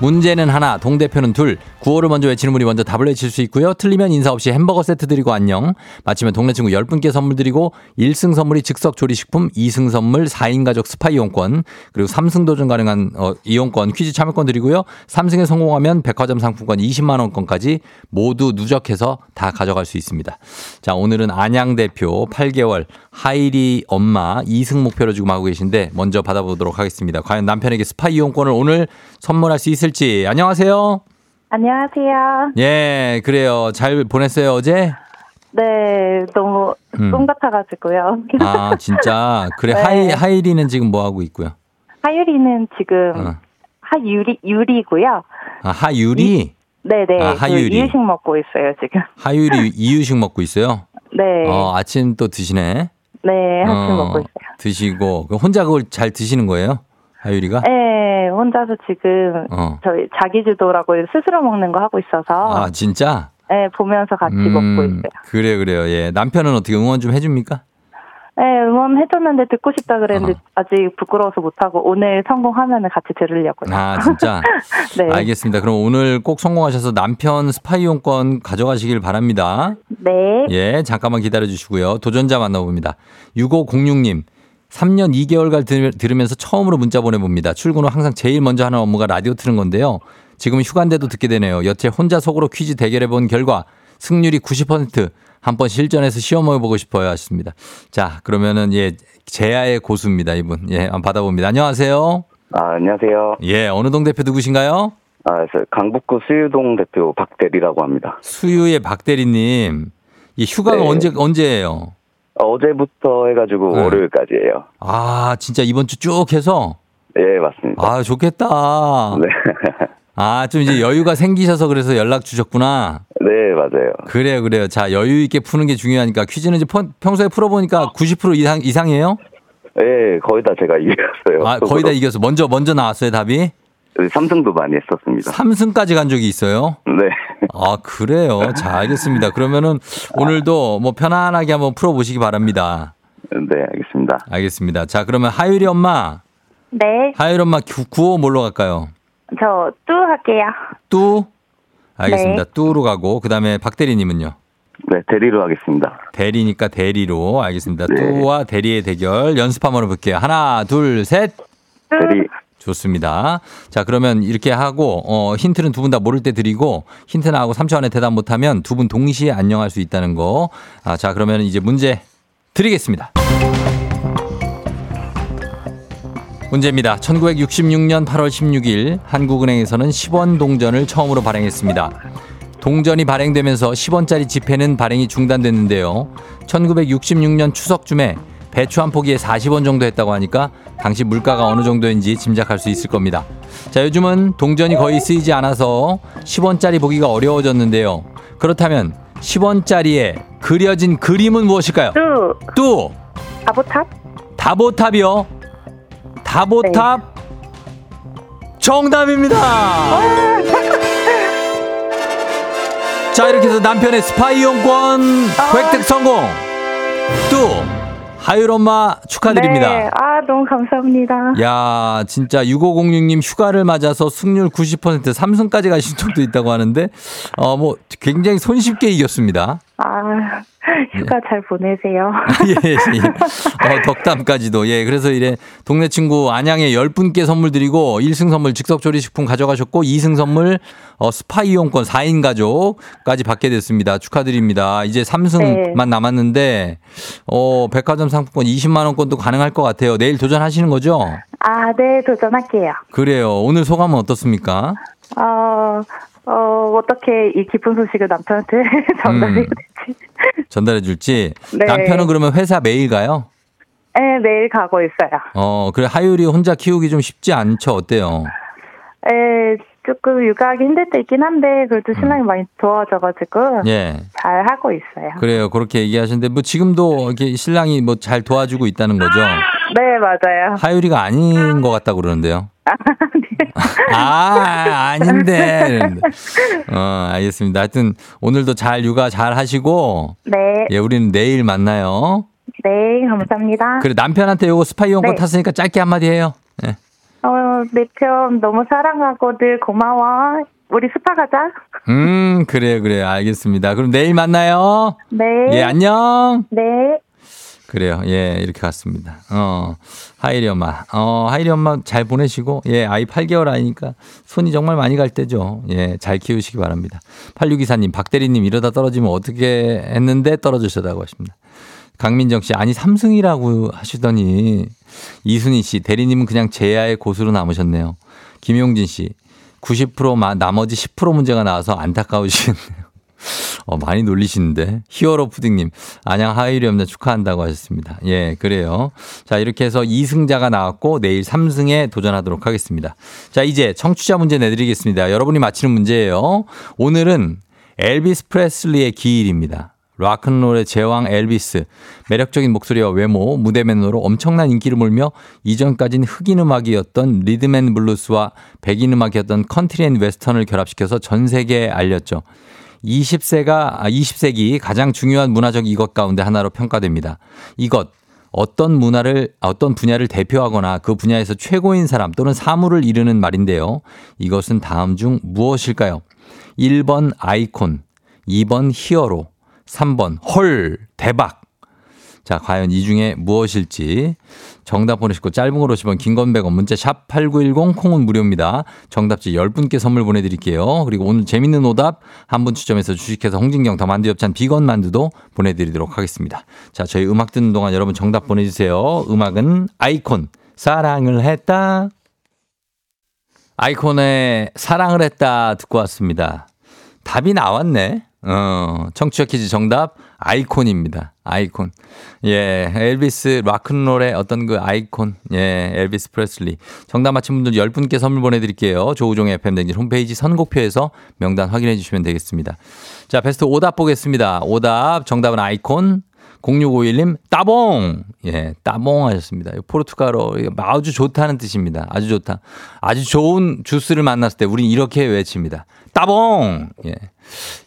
문제는 하나, 동대표는 둘. 구호를 먼저 외치는 분이 먼저 답을 외칠 수 있고요. 틀리면 인사 없이 햄버거 세트 드리고 안녕. 맞히면 동네 친구 10분께 선물 드리고 1승 선물이 즉석 조리식품, 2승 선물 4인 가족 스파 이용권, 그리고 3승 도전 가능한 어, 이용권, 퀴즈 참여권 드리고요. 3승에 성공하면 백화점 상품권 20만 원권까지 모두 누적해서 다 가져갈 수 있습니다. 자, 오늘은 안양 대표 8개월 하이리 엄마 2승 목표로 지금 하고 계신데 먼저 받아보도록 하겠습니다. 과연 남편에게 스파 이용권을 오늘 선물할 수 있을 지. 안녕하세요. 안녕하세요. 예, 그래요. 잘 보냈어요, 어제? 네, 너무 음. 똥 같아가지고요. 아, 진짜. 그래, 네. 하이, 하이리는 지금 뭐 하고 있고요? 하유리는 지금 어. 하유리 유리고요. 아, 하유리? 네네. 아, 그 하유리. 이유식 먹고 있어요 지금. 하유리 이유식 먹고 있어요? 네. 어, 아침 또 드시네? 네, 아침 어, 먹고 있어요. 드시고. 혼자 그걸 잘 드시는 거예요? 하유리가? 네, 혼자서 지금 어. 저희 자기주도라고 스스로 먹는 거 하고 있어서 아, 진짜? 네, 보면서 같이 먹고 있어요. 그래, 그래요. 예. 남편은 어떻게 응원 좀 해줍니까? 네, 응원해줬는데 듣고 싶다 그랬는데 어허. 아직 부끄러워서 못하고 오늘 성공하면 같이 들으려고요. 아, 진짜? 네. 알겠습니다. 그럼 오늘 꼭 성공하셔서 남편 스파 이용권 가져가시길 바랍니다. 네. 예, 잠깐만 기다려 주시고요. 도전자 만나봅니다. 6506님. 3년 2개월간 들, 들으면서 처음으로 문자 보내봅니다. 출근 후 항상 제일 먼저 하는 업무가 라디오 트는 건데요. 지금 휴가인데도 듣게 되네요. 여태 혼자 속으로 퀴즈 대결해 본 결과 승률이 90% 한번 실전에서 시험해 보고 싶어요 하셨습니다. 자, 그러면은 예, 제야의 고수입니다, 이분. 예, 한번 받아봅니다. 안녕하세요. 아, 안녕하세요. 예, 어느 동 대표 누구신가요? 아, 저 강북구 수유동 대표 박대리라고 합니다. 수유의 박대리님. 이 휴가가 네. 언제 언제예요? 어제부터 해가지고 네. 월요일까지예요. 아, 진짜 이번 주 쭉 해서 예, 맞습니다. 아, 좋겠다. 네. 아, 좀 이제 여유가 생기셔서 그래서 연락 주셨구나. 네, 맞아요. 그래요, 그래요. 자, 여유 있게 푸는 게 중요하니까 퀴즈는 이제 펀- 평소에 풀어보니까 90% 이상, 이상이에요? 예, 거의 다 제가 이겼어요. 아, 거의 다 이겨서 먼저, 먼저 나왔어요, 답이? 삼성도 많이 했었습니다. 3승까지 간 적이 있어요? 네. 아, 그래요. 자, 알겠습니다. 그러면은 오늘도 뭐 편안하게 한번 풀어보시기 바랍니다. 네, 알겠습니다. 알겠습니다. 자, 그러면 하율이 엄마, 네, 하율 엄마 구, 구호 뭘로 갈까요? 저 뚜 할게요. 뚜? 알겠습니다. 네. 뚜로 가고, 그 다음에 박대리님은요? 네, 대리로 하겠습니다. 대리니까 대리로 알겠습니다. 네. 뚜와 대리의 대결 연습 한번 해볼게요. 하나, 둘, 셋. 대리, 좋습니다. 자, 그러면 이렇게 하고, 어, 힌트는 두 분 다 모를 때 드리고, 힌트 나하고 3초 안에 대답 못하면 두 분 동시에 안녕할 수 있다는 거. 아, 자, 그러면 이제 문제 드리겠습니다. 문제입니다. 1966년 8월 16일 한국은행에서는 10원 동전을 처음으로 발행했습니다. 동전이 발행되면서 10원짜리 지폐는 발행이 중단됐는데요. 1966년 추석쯤에 배추 한 포기에 40원 정도 했다고 하니까 당시 물가가 어느 정도인지 짐작할 수 있을 겁니다. 자, 요즘은 동전이 거의 쓰이지 않아서 10원짜리 보기가 어려워졌는데요. 그렇다면 10원짜리에 그려진 그림은 무엇일까요? 뚜또 아보탑? 다보탑이요. 다보탑 정답입니다. 자 이렇게 해서 남편의 스파 이 용권 획득 성공. 또 하율 엄마 축하드립니다. 네, 아 너무 감사합니다. 야, 진짜 6506님 휴가를 맞아서 승률 90% 3승까지 가신 적도 있다고 하는데, 어, 뭐, 굉장히 손쉽게 이겼습니다. 아 휴가 잘 보내세요. 예, 예. 어, 덕담까지도. 예, 그래서 이래 동네 친구 안양에 10분께 선물 드리고 1승 선물 즉석 조리식품 가져가셨고 2승 선물 어, 스파 이용권 4인 가족까지 받게 됐습니다. 축하드립니다. 이제 3승만 네. 남았는데 어, 백화점 상품권 20만 원권도 가능할 것 같아요. 내일 도전하시는 거죠? 아 네 도전할게요. 그래요. 오늘 소감은 어떻습니까? 어, 어, 어떻게 이 기쁜 소식을 남편한테 전달해야 음. 될지. 전달해 줄지. 네. 남편은 그러면 회사 매일 가요? 네, 매일 가고 있어요. 어, 그래 하율이 혼자 키우기 좀 쉽지 않죠. 어때요? 네, 조금 육아하기 힘들 때 있긴 한데, 그래도 신랑이 많이 도와줘가지고, 음. 예. 잘 하고 있어요. 그래요. 그렇게 얘기하시는데 뭐 지금도 이렇게 신랑이 뭐 잘 도와주고 있다는 거죠. 네, 맞아요. 하율이가 아닌 것 같다 고 그러는데요. 아, 아닌데. 이러는데. 어, 알겠습니다. 하여튼 오늘도 잘 육아 잘 하시고 네, 예, 우리는 내일 만나요. 네, 감사합니다. 그래 남편한테 요거 스파 이용권 네. 탔으니까 짧게 한마디 해요. 예. 어, 내편 너무 사랑하고 늘 고마워. 우리 스파 가자. 음, 그래요, 그래요. 알겠습니다. 그럼 내일 만나요. 네. 예, 안녕. 네. 그래요. 예, 이렇게 갔습니다. 어, 하이리 엄마. 어, 하이리 엄마 잘 보내시고, 예, 아이 8개월 아이니까 손이 정말 많이 갈 때죠. 예, 잘 키우시기 바랍니다. 8624님, 박대리님 이러다 떨어지면 어떻게 했는데 떨어지셨다고 하십니다. 강민정 씨, 아니, 삼승이라고 하시더니, 이순희 씨, 대리님은 그냥 제야의 고수로 남으셨네요. 김용진 씨, 90% 마, 나머지 10% 문제가 나와서 안타까우시겠네요. 어, 많이 놀리시는데. 히어로 푸딩님, 안녕 하이리 없나 축하한다고 하셨습니다. 예, 그래요. 자, 이렇게 해서 2승자가 나왔고, 내일 3승에 도전하도록 하겠습니다. 자, 이제 청취자 문제 내드리겠습니다. 여러분이 맞히는 문제예요. 오늘은 엘비스 프레슬리의 기일입니다. 락큰롤의 제왕 엘비스. 매력적인 목소리와 외모, 무대 매너로 엄청난 인기를 몰며 이전까진 흑인 음악이었던 rhythm and blues와 백인 음악이었던 country and western을 결합시켜서 전 세계에 알렸죠. 20세가, 아, 20세기 가장 중요한 문화적 이것 가운데 하나로 평가됩니다. 이것. 어떤 문화를, 어떤 분야를 대표하거나 그 분야에서 최고인 사람 또는 사물을 이르는 말인데요. 이것은 다음 중 무엇일까요? 1번 아이콘, 2번 히어로, 3번 헐, 대박. 자, 과연 이 중에 무엇일지 정답 보내시고 짧은 걸 오시면 긴건 100원 문자 샵 8910 콩은 무료입니다. 정답지 10분께 선물 보내 드릴게요. 그리고 오늘 재밌는 오답 한 분 추첨해서 주식회사 홍진경 더 만두 엽찬 비건 만두도 보내 드리도록 하겠습니다. 자, 저희 음악 듣는 동안 여러분 정답 보내 주세요. 음악은 아이콘 사랑을 했다. 아이콘의 사랑을 했다 듣고 왔습니다. 답이 나왔네. 어, 청취자 퀴즈 정답 아이콘입니다. 아이콘. 예, 엘비스 락큰롤의 어떤 그 아이콘. 예, 엘비스 프레슬리. 정답 맞힌 분들 10분께 선물 보내 드릴게요. 조우종의 FM댕진 홈페이지 선곡표에서 명단 확인해 주시면 되겠습니다. 자, 베스트 오답 보겠습니다. 오답 정답은 아이콘. 0651님, 따봉! 예, 따봉 하셨습니다. 포르투갈어, 아주 좋다는 뜻입니다. 아주 좋다. 아주 좋은 주스를 만났을 때 우린 이렇게 외칩니다. 따봉! 예.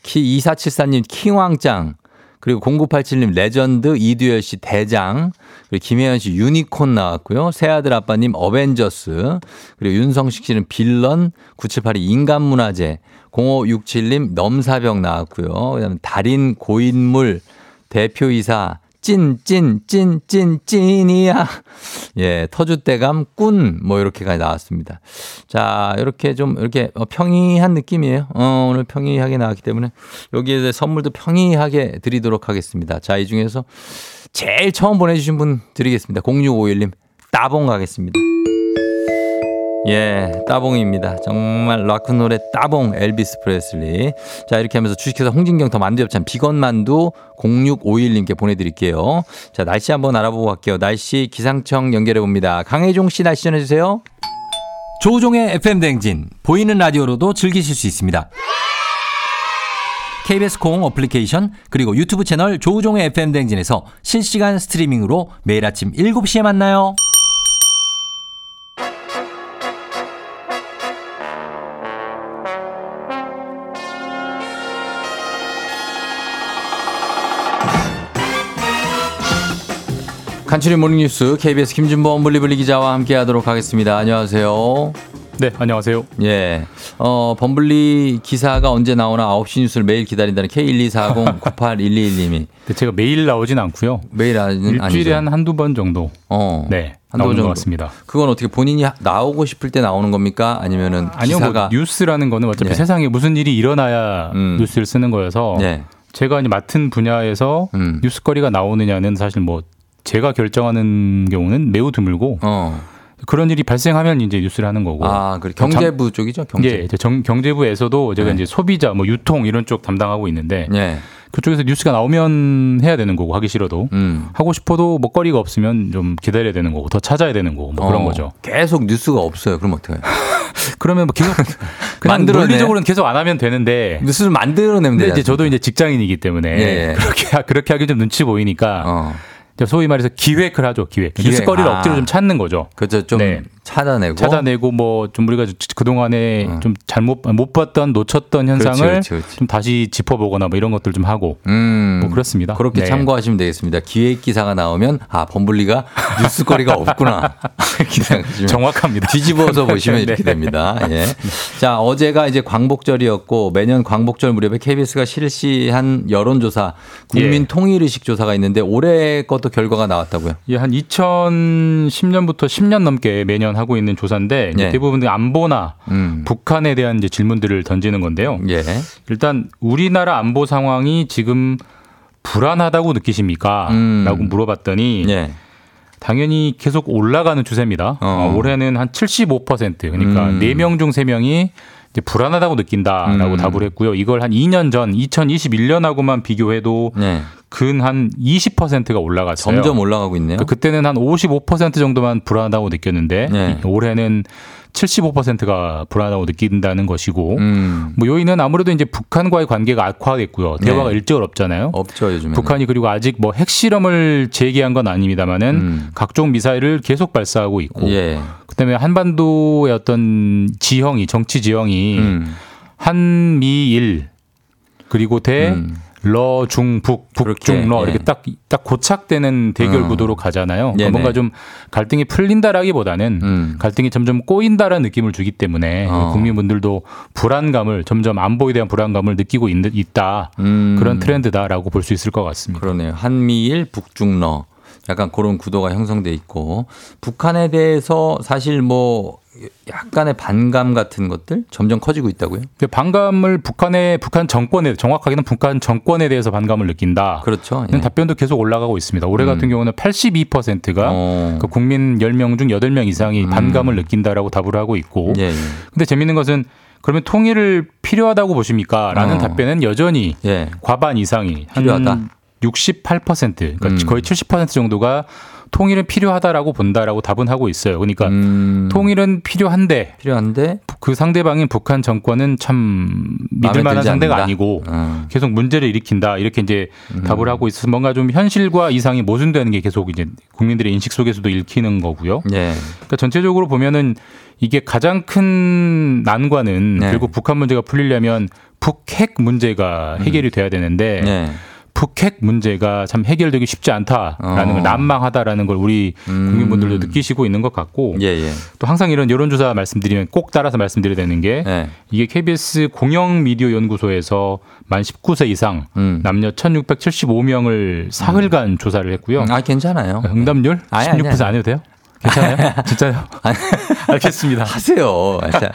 키 2474님, 킹왕짱. 그리고 0987님, 레전드, 이두열 씨, 대장. 그리고 김혜연 씨, 유니콘 나왔고요. 새아들 아빠님, 어벤져스. 그리고 윤성식 씨는 빌런, 9782 인간문화재. 0567님, 넘사벽 나왔고요. 그 다음에 달인 고인물, 대표이사 찐, 찐, 찐, 찐, 찐이야. 예, 터줏대감, 꾼, 뭐, 이렇게까지 나왔습니다. 자, 이렇게 좀, 이렇게 어, 평이한 느낌이에요. 어, 오늘 평이하게 나왔기 때문에 여기에 대해 선물도 평이하게 드리도록 하겠습니다. 자, 이 중에서 제일 처음 보내주신 분 드리겠습니다. 0651님, 따봉 가겠습니다. 예, 따봉입니다. 정말 락큰롤의 따봉 엘비스 프레슬리. 자, 이렇게 하면서 주식회사 홍진경 더 만두엽찬 비건 만두 0651님께 보내드릴게요. 자, 날씨 한번 알아보고 갈게요. 날씨 기상청 연결해 봅니다. 강혜종 씨 날씨 전해주세요. 조우종의 FM 댕진 보이는 라디오로도 즐기실 수 있습니다. KBS 콩 어플리케이션 그리고 유튜브 채널 조우종의 FM 댕진에서 실시간 스트리밍으로 매일 아침 7시에 만나요. 간추린 모닝뉴스 KBS 김준범 블리블리 기자와 함께하도록 하겠습니다. 안녕하세요. 네, 안녕하세요. 예. 어, 범블리 기사가 언제 나오나 9시 뉴스를 매일 기다린다는 K124098111님이 근데 제가 매일 나오진 않고요. 매일 아니, 일주일에. 한 한두 번 정도. 어. 네, 한두 나오는 번것 같습니다. 그건 어떻게 본인이 하- 나오고 싶을 때 나오는 겁니까? 아니면은 아니요, 기사가 뭐 뉴스라는 거는 어차피 예. 세상에 무슨 일이 일어나야 음. 뉴스를 쓰는 거여서 예. 제가 맡은 분야에서 음. 뉴스거리가 나오느냐는 사실 뭐 제가 결정하는 경우는 매우 드물고 어. 그런 일이 발생하면 이제 뉴스를 하는 거고. 아, 그래. 경제부 쪽이죠? 경제. 예, 이제 정, 경제부에서도 제가 네. 이제 소비자, 뭐 유통 이런 쪽 담당하고 있는데 예. 그쪽에서 뉴스가 나오면 해야 되는 거고 하기 싫어도 음. 하고 싶어도 먹거리가 없으면 좀 기다려야 되는 거고 더 찾아야 되는 거고 뭐 그런 어, 거죠. 계속 뉴스가 없어요. 그럼 어떡해요? 그러면 뭐 계속 그냥 만들어내. 논리적으로는 계속 안 하면 되는데 뉴스를 만들어내면 되죠. 이제 저도 이제 직장인이기 때문에 예, 예. 그렇게 하- 그렇게 하기 좀 눈치 보이니까 어. 소위 말해서 기획을 하죠. 기획. 기획. 뉴스거리를 아. 억지로 좀 찾는 거죠. 그죠. 좀 네. 찾아내고. 찾아내고 뭐 좀 우리가 그 동안에 좀 잘못 못 봤던 놓쳤던 현상을 어. 그렇지, 그렇지, 그렇지. 좀 다시 짚어보거나 뭐 이런 것들 좀 하고 음. 뭐 그렇습니다. 그렇게 네. 참고하시면 되겠습니다. 기획 기사가 나오면 아 범블리가 뉴스거리가 없구나. 정확합니다. 뒤집어서 보시면 네. 이렇게 됩니다. 예. 자 어제가 이제 광복절이었고 매년 광복절 무렵에 KBS가 실시한 여론조사 국민 예. 통일의식 조사가 있는데 올해 것도 결과가 나왔다고요. 예, 한 2010년부터 10년 넘게 매년 하고 있는 조사인데 예. 대부분 안보나 음. 북한에 대한 이제 질문들을 던지는 건데요. 예. 일단 우리나라 안보 상황이 지금 불안하다고 느끼십니까? 음. 라고 물어봤더니 예. 당연히 계속 올라가는 추세입니다. 어. 어, 올해는 한 75% 그러니까 음. 4명 중 3명이 이제 불안하다고 느낀다라고 음. 답을 했고요. 이걸 한 2년 전 2021년하고만 비교해도 네. 근 한 20%가 올라갔어요. 점점 올라가고 있네요. 그 그때는 한 55% 정도만 불안하다고 느꼈는데 네. 이- 올해는 75%가 불안하다고 느낀다는 것이고 음. 뭐 요인은 아무래도 이제 북한과의 관계가 악화됐고요. 대화가 네. 일절 없잖아요. 없죠 요즘에. 북한이 그리고 아직 뭐 핵실험을 재개한 건 아닙니다만은 음. 각종 미사일을 계속 발사하고 있고 예. 그다음에 한반도의 어떤 지형이 정치 지형이 음. 한미일 그리고 대 음. 러, 중, 북, 북, 중, 러 예. 이렇게 딱, 딱 고착되는 대결 어. 구도로 가잖아요. 그러니까 네네. 뭔가 좀 갈등이 풀린다라기보다는 음. 갈등이 점점 꼬인다라는 느낌을 주기 때문에 어. 국민분들도 불안감을 점점 안보에 대한 불안감을 느끼고 있, 있다. 음. 그런 트렌드다라고 볼 수 있을 것 같습니다. 그러네요. 한미일, 북중러. 약간 그런 구도가 형성돼 있고 북한에 대해서 사실 뭐 약간의 반감 같은 것들 점점 커지고 있다고요? 반감을 북한의 북한 정권에 정확하게는 북한 정권에 대해서 반감을 느낀다. 그렇죠. 는 답변도 계속 올라가고 있습니다. 올해 같은 경우는 82%가 음. 어. 그 국민 10명 중 8명 이상이 반감을 느낀다라고 답을 하고 있고. 음. 예, 예. 근데 재밌는 것은 그러면 통일을 필요하다고 보십니까? 라는 어. 답변은 여전히 예. 과반 이상이 한 필요하다. 68% 그러니까 음. 거의 70% 정도가 통일은 필요하다라고 본다라고 답은 하고 있어요. 그러니까 음, 통일은 필요한데 필요한데 그 상대방인 북한 정권은 참 믿을 만한 상대가 않는다? 아니고 어. 계속 문제를 일으킨다 이렇게 이제 음. 답을 하고 있어서 뭔가 좀 현실과 이상이 모순되는 게 계속 이제 국민들의 인식 속에서도 읽히는 거고요. 예. 그러니까 전체적으로 보면은 이게 가장 큰 난관은 네. 결국 북한 문제가 풀리려면 북핵 문제가 해결이 돼야 되는데 음. 예. 북핵 문제가 참 해결되기 쉽지 않다라는 어. 걸 난망하다라는 걸 우리 음. 국민분들도 느끼시고 있는 것 같고 예, 예. 또 항상 이런 여론조사 말씀드리면 꼭 따라서 말씀드려야 되는 게 예. 이게 KBS 공영 미디어 연구소에서 만 19세 이상 음. 남녀 1,675명을 사흘간 조사를 했고요. 아, 괜찮아요. 응답률 아니, 16% 아니, 안 해도 돼요? 괜찮아요? 진짜요? 알겠습니다. 하세요. 자,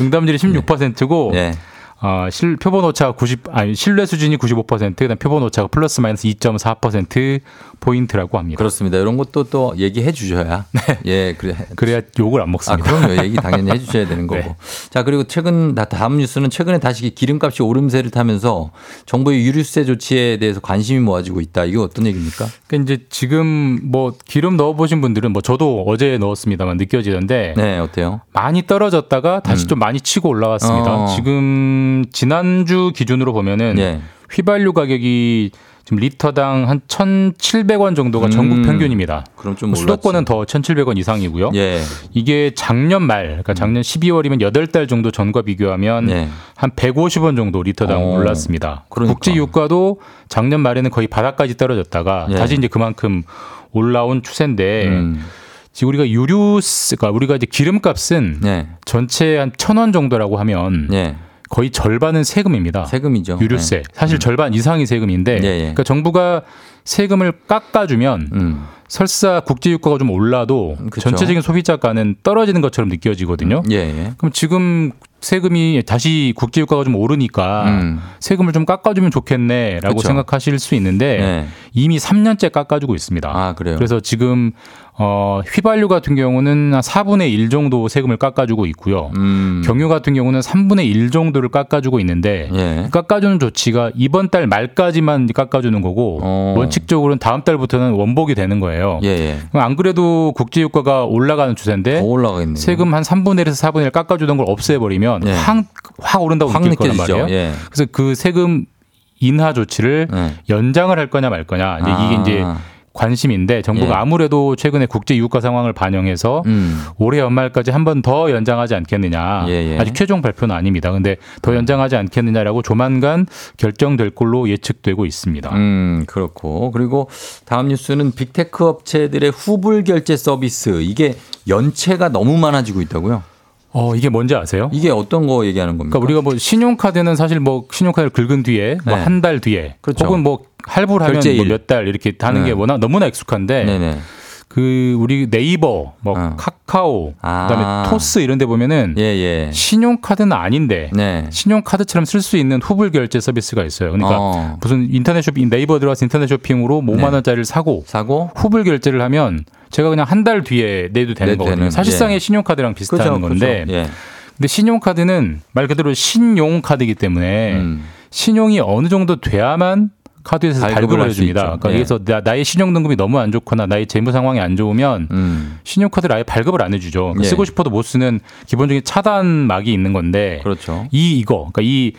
응답률이 16%고 예. 어, 실, 표본 오차가 90, 아니, 신뢰 수준이 95%, 그 다음 표본 오차가 플러스 마이너스 2.4% 포인트라고 합니다. 그렇습니다. 이런 것도 또 얘기해 주셔야. 예, 그래. 그래야 욕을 안 아, 먹습니다. 그럼요. 얘기 당연히 해 주셔야 되는 거고. 네. 자, 그리고 최근, 다- 다음 뉴스는 최근에 다시 기름값이 오름세를 타면서 정부의 유류세 조치에 대해서 관심이 모아지고 있다. 이거 어떤 얘기입니까? 그러니까 이제 지금 뭐 기름 넣어보신 분들은 뭐 저도 어제 넣었습니다만 느껴지던데 네, 어때요? 많이 떨어졌다가 다시 좀 많이 치고 올라왔습니다. 어. 지금 지난주 기준으로 보면은 예. 휘발유 가격이 지금 리터당 한 1,700원 정도가 음. 전국 평균입니다. 그럼 좀 올랐지. 수도권은 더 1,700원 이상이고요. 예. 이게 작년 말, 그러니까 작년 12월이면 8달 정도 전과 비교하면 예. 한 150원 정도 리터당 어. 올랐습니다. 그러니까. 국제 유가도 작년 말에는 거의 바닥까지 떨어졌다가 예. 다시 이제 그만큼 올라온 추세인데 음. 지금 우리가 유류가 우리가 이제 기름값은 예. 전체 한천원 정도라고 하면 예. 거의 절반은 세금입니다. 세금이죠. 유류세. 예. 사실 절반 이상이 세금인데 예, 예. 그러니까 정부가 세금을 깎아주면 음. 설사 국제유가가 좀 올라도 그쵸. 전체적인 소비자가는 떨어지는 것처럼 느껴지거든요. 예, 예. 그럼 지금 세금이 다시 국제유가가 좀 오르니까 음. 세금을 좀 깎아주면 좋겠네라고 그쵸. 생각하실 수 있는데 네. 이미 3년째 깎아주고 있습니다. 아, 그래요? 그래서 지금 어, 휘발유 같은 경우는 한 4분의 1 정도 세금을 깎아주고 있고요. 음. 경유 같은 경우는 3분의 1 정도를 깎아주고 있는데 예. 깎아주는 조치가 이번 달 말까지만 깎아주는 거고 어. 원칙적으로는 다음 달부터는 원복이 되는 거예요. 예, 예. 안 그래도 국제유가가 올라가는 추세인데. 세금 한 3분의 1에서 4분의 1 깎아주던 걸 없애버리면 예. 확, 확 오른다고 확 느낄 거란. 말이에요. 예. 그래서 그 세금 인하 조치를 네. 연장을 할 거냐 말 거냐 이제 아. 이게 이제 관심인데 정부가 예. 아무래도 최근에 국제 유가 상황을 반영해서 음. 올해 연말까지 한 번 더 연장하지 않겠느냐. 예, 예. 아직 최종 발표는 아닙니다. 근데 더 연장하지 않겠느냐라고 조만간 결정될 걸로 예측되고 있습니다. 음, 그렇고. 그리고 다음 뉴스는 빅테크 업체들의 후불 결제 서비스. 이게 연체가 너무 많아지고 있다고요? 어, 이게 뭔지 아세요? 이게 어떤 거 얘기하는 겁니까? 그러니까 우리가 뭐 신용카드는 사실 뭐 신용카드를 긁은 뒤에 뭐 네. 한달 뒤에 그렇죠. 혹은 뭐 할부를 하면. 뭐 몇달 이렇게 하는 네. 게 워낙 너무나 익숙한데 네네. 그 우리 네이버 뭐 어. 카카오 아. 그다음에 토스 이런 데 보면은 예, 예. 신용카드는 아닌데 네. 신용카드처럼 쓸 수 있는 후불 결제 서비스가 있어요. 그러니까 어. 무슨 인터넷 쇼핑 네이버 들어가서 인터넷 쇼핑으로 뭐 5만 네. 원짜리를 사고 사고 후불 결제를 하면 제가 그냥 한 달 뒤에 내도 되는 내도 거거든요. 되는, 사실상의 예. 신용카드랑 비슷한 그죠, 건데 그죠. 예. 근데 신용카드는 말 그대로 신용카드이기 때문에 음. 신용이 어느 정도 돼야만 카드에서 발급을 해줍니다. 그러니까 예. 그래서 나, 나의 신용 등급이 너무 안 좋거나 나의 재무 상황이 안 좋으면 음. 신용카드를 아예 발급을 안 해주죠. 그러니까 예. 쓰고 싶어도 못 쓰는 기본적인 차단막이 있는 건데 그렇죠. 이 이거 그러니까 이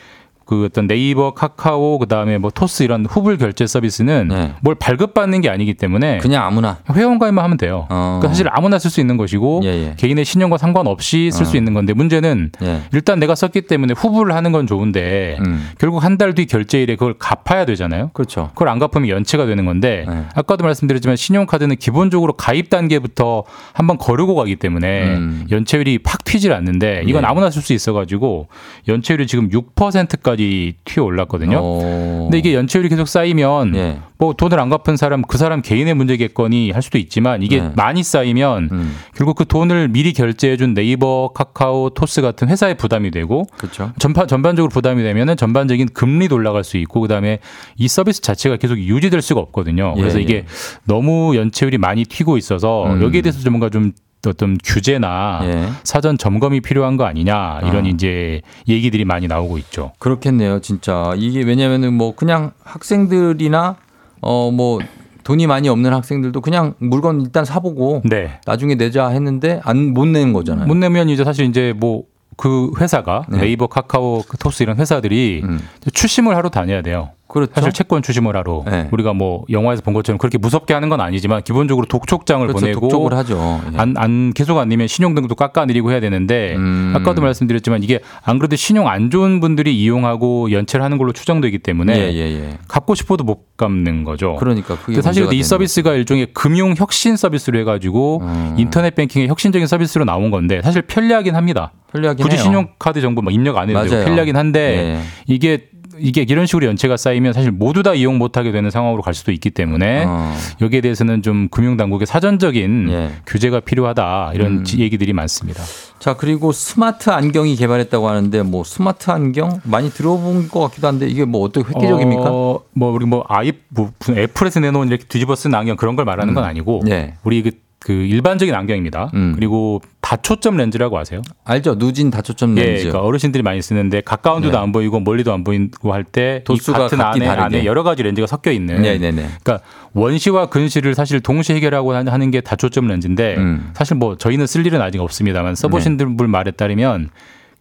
그 어떤 네이버, 카카오, 그 다음에 뭐 토스 이런 후불 결제 서비스는 네. 뭘 발급받는 게 아니기 때문에 그냥 아무나. 회원 가입만 하면 돼요. 어. 그러니까 사실 아무나 쓸 수 있는 것이고 예, 예. 개인의 신용과 상관없이 쓸수 어. 있는 건데 문제는 예. 일단 내가 썼기 때문에 후불을 하는 건 좋은데 음. 결국 한 달 뒤 결제일에 그걸 갚아야 되잖아요. 그렇죠. 그걸 안 갚으면 연체가 되는 건데 네. 아까도 말씀드렸지만 신용카드는 기본적으로 가입 단계부터 한번 거르고 가기 때문에 음. 연체율이 팍 튀질 않는데 이건 네. 아무나 쓸 수 있어가지고 연체율이 지금 6%까지 튀어 올랐거든요. 어. 근데 이게 연체율이 계속 쌓이면 예. 뭐 돈을 안 갚은 사람 그 사람 개인의 문제겠거니 할 수도 있지만 이게 네. 많이 쌓이면 음. 결국 그 돈을 미리 결제해준 네이버, 카카오, 토스 같은 회사에 부담이 되고 그렇죠. 전반 전반적으로 부담이 되면은 전반적인 금리도 올라갈 수 있고 그다음에 이 서비스 자체가 계속 유지될 수가 없거든요. 예, 그래서 예. 이게 너무 연체율이 많이 튀고 있어서 음. 여기에 대해서 좀 뭔가 좀 어떤 규제나 예. 사전 점검이 필요한 거 아니냐 이런 아. 이제 얘기들이 많이 나오고 있죠. 그렇겠네요, 진짜. 이게 왜냐면은 뭐 그냥 학생들이나 어 뭐 돈이 많이 없는 학생들도 그냥 물건 일단 사보고 네. 나중에 내자 했는데 안 못 내는 거잖아요. 못 내면 이제 사실 이제 뭐그 회사가 네. 네이버, 카카오, 그 토스 이런 회사들이 음. 추심을 하러 다녀야 돼요. 그렇죠. 사실 채권 추심을 하러 네. 우리가 뭐 영화에서 본 것처럼 그렇게 무섭게 하는 건 아니지만 기본적으로 독촉장을 그렇죠. 보내고 독촉을 하죠. 예. 안, 안 계속 안 내면 신용등도 깎아내리고 해야 되는데 음. 아까도 말씀드렸지만 이게 안 그래도 신용 안 좋은 분들이 이용하고 연체를 하는 걸로 추정되기 때문에 예, 예, 예. 갚고 싶어도 못 갚는 거죠. 그러니까 그게 사실 이 서비스가 일종의 금융 혁신 서비스로 해가지고 음. 인터넷 뱅킹의 혁신적인 서비스로 나온 건데 사실 편리하긴 합니다. 편리하긴 굳이 해요. 신용카드 정보 막 입력 안 해도 맞아요. 편리하긴 한데 예. 이게 이게 이런 식으로 연체가 쌓이면 사실 모두 다 이용 못하게 되는 상황으로 갈 수도 있기 때문에 어. 여기에 대해서는 좀 금융당국의 사전적인 예. 규제가 필요하다 이런 음. 지- 얘기들이 많습니다. 자 그리고 스마트 안경이 개발했다고 하는데 뭐 스마트 안경 많이 들어본 것 같기도 한데 이게 뭐 어떻게 획기적입니까? 어, 뭐 우리 뭐 아이 뭐 애플에서 내놓은 이렇게 뒤집어 쓴 안경 그런 걸 말하는 건 아니고 예. 우리 그, 그 일반적인 안경입니다. 음. 그리고 다초점 렌즈라고 아세요? 알죠? 누진 다초점 예, 렌즈. 그러니까 어르신들이 많이 쓰는데 가까운 데도 네. 안 보이고 멀리도 안 보이고 할때이 도수가 같은 안에, 다르게. 안에 여러 가지 렌즈가 섞여 있는 네 네 네. 그러니까 원시와 근시를 사실 동시에 해결하고 하- 하는 게 다초점 렌즈인데 음. 사실 뭐 저희는 쓸 일은 아직 없습니다만 써보신 분 말에 따르면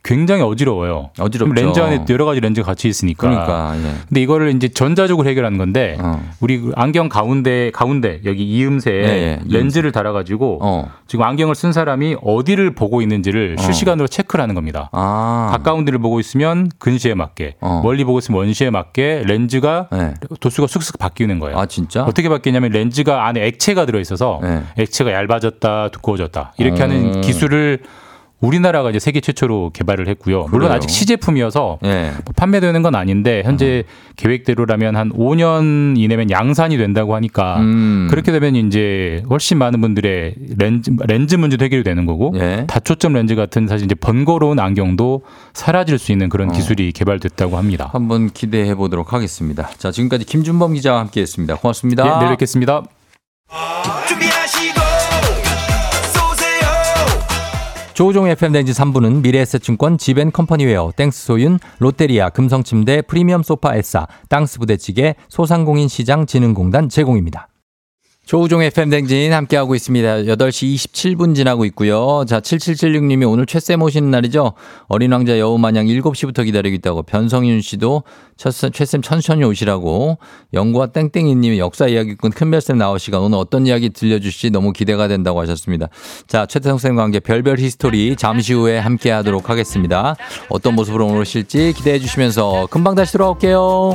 굉장히 어지러워요. 어지럽죠. 렌즈 안에 여러 가지 렌즈가 같이 있으니까. 그러니까 예. 근데 이거를 이제 전자적으로 해결하는 건데 어. 우리 그 안경 가운데 가운데 여기 이음새에 예, 예, 렌즈를 달아 가지고 어. 지금 안경을 쓴 사람이 어디를 보고 있는지를 어. 실시간으로 체크를 하는 겁니다. 아. 가까운 데를 보고 있으면 근시에 맞게, 어. 멀리 보고 있으면 원시에 맞게 렌즈가 네. 도수가 쑥쑥 바뀌는 거예요. 아 진짜? 어떻게 바뀌냐면 렌즈가 안에 액체가 들어 있어서 네. 액체가 얇아졌다, 두꺼워졌다 이렇게 어. 하는 기술을 우리나라가 이제 세계 최초로 개발을 했고요. 물론 그래요? 아직 시제품이어서 예. 뭐 판매되는 건 아닌데 현재 계획대로라면 한 5년 이내면 양산이 된다고 하니까 음. 그렇게 되면 이제 훨씬 많은 분들의 렌즈 렌즈 문제도 해결이 되는 거고 예. 다초점 렌즈 같은 사실 이제 번거로운 안경도 사라질 수 있는 그런 기술이 개발됐다고 합니다. 한번 기대해 보도록 하겠습니다. 자, 지금까지 김준범 기자와 함께 했습니다. 고맙습니다. 예, 내일 뵙겠습니다. 준비하 조우종 FM 댕진 3부는 미래에셋증권 지벤컴퍼니웨어 땡스 소윤 롯데리아 금성침대 프리미엄 소파 에싸 땅스 부대찌개 소상공인 시장 진흥공단 제공입니다. 조우종 FM 댕진 함께하고 있습니다. 8시 27분 지나고 있고요. 자, 7776님이 오늘 최쌤 오시는 날이죠. 어린 왕자 여우 마냥 7시부터 기다리고 있다고 변성윤 씨도 최쌤, 천천히 오시라고 영구와 땡땡이님이 역사 이야기꾼 큰별쌤 나오시가 오늘 어떤 이야기 들려주실지 너무 기대가 된다고 하셨습니다. 자, 최태성 쌤과 함께 별별 히스토리 잠시 후에 함께 하도록 하겠습니다. 어떤 모습으로 오실지 기대해 주시면서 금방 다시 돌아올게요.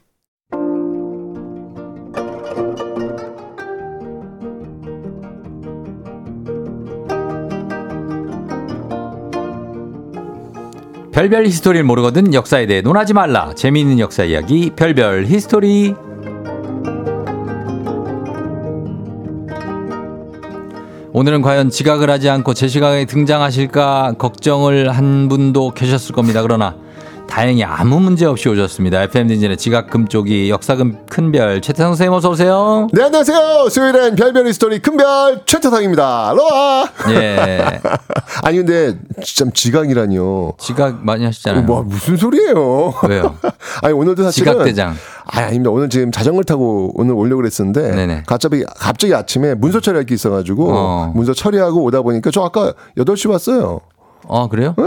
별별 히스토리를 모르거든 역사에 대해 논하지 말라. 재미있는 역사 이야기 별별 히스토리. 오늘은 과연 지각을 하지 않고 제 시각에 등장하실까 걱정을 한 분도 계셨을 겁니다. 그러나 다행히 아무 문제 없이 오셨습니다. FM 댕진의 지각 금쪽이 역사금 큰별 최태성 선생님 어서 오세요. 네, 안녕하세요. 수요일엔 별별 스토리 큰별 최태성입니다. 로아. 예. 아니 근데 참 지각이라니요. 지각 많이 하시잖아요. 뭐 무슨 소리예요? 왜요? 아니 오늘도 사실은 지각 대장. 아, 아닙니다. 오늘 지금 자전거를 타고 오늘 오려고 그랬었는데 네네. 갑자기 갑자기 아침에 문서 처리할 게 있어가지고 어. 문서 처리하고 오다 보니까 저 아까 8시 왔어요. 아 그래요? 네.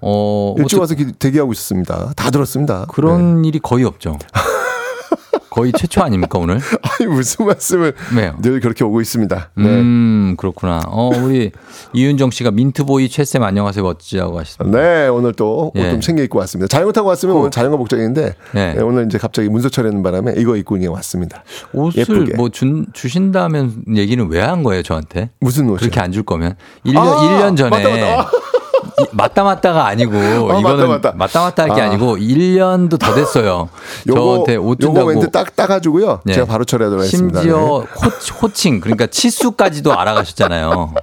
어 일찍 와서 기- 대기하고 있었습니다. 다 들었습니다. 그런 일이 거의 없죠. 거의 최초 아닙니까 오늘? 아니 무슨 말씀을 왜요? 늘 그렇게 오고 있습니다. 네. 음 그렇구나. 어 우리 이윤정 씨가 민트보이 최쌤 안녕하세요 멋지다고 하셨습니다. 네, 오늘 또옷 예. 좀 챙겨 입고 왔습니다. 자전거 타고 왔으면 오늘 자전거 복장인데 네. 네, 오늘 이제 갑자기 문서 처리하는 바람에 이거 입고 그냥 왔습니다. 옷을 예쁘게. 뭐 준, 주신다면 얘기는 왜 한 거예요 저한테? 무슨 옷이요? 그렇게 안 줄 거면 1년 아, 일년 전에 맞다, 맞다. 이- 맞다 맞다가 아니고 맞다, 이거는 맞다. 맞다 맞다 할게 아. 아. 니고 1년도 더 됐어요. 요거 저한테 옷 요거 준다고 멘트 딱 따가지고요. 네. 제가 바로 처리하도록 하겠습니다. 심지어 네. 호, 호칭 그러니까 치수까지도 알아가셨잖아요.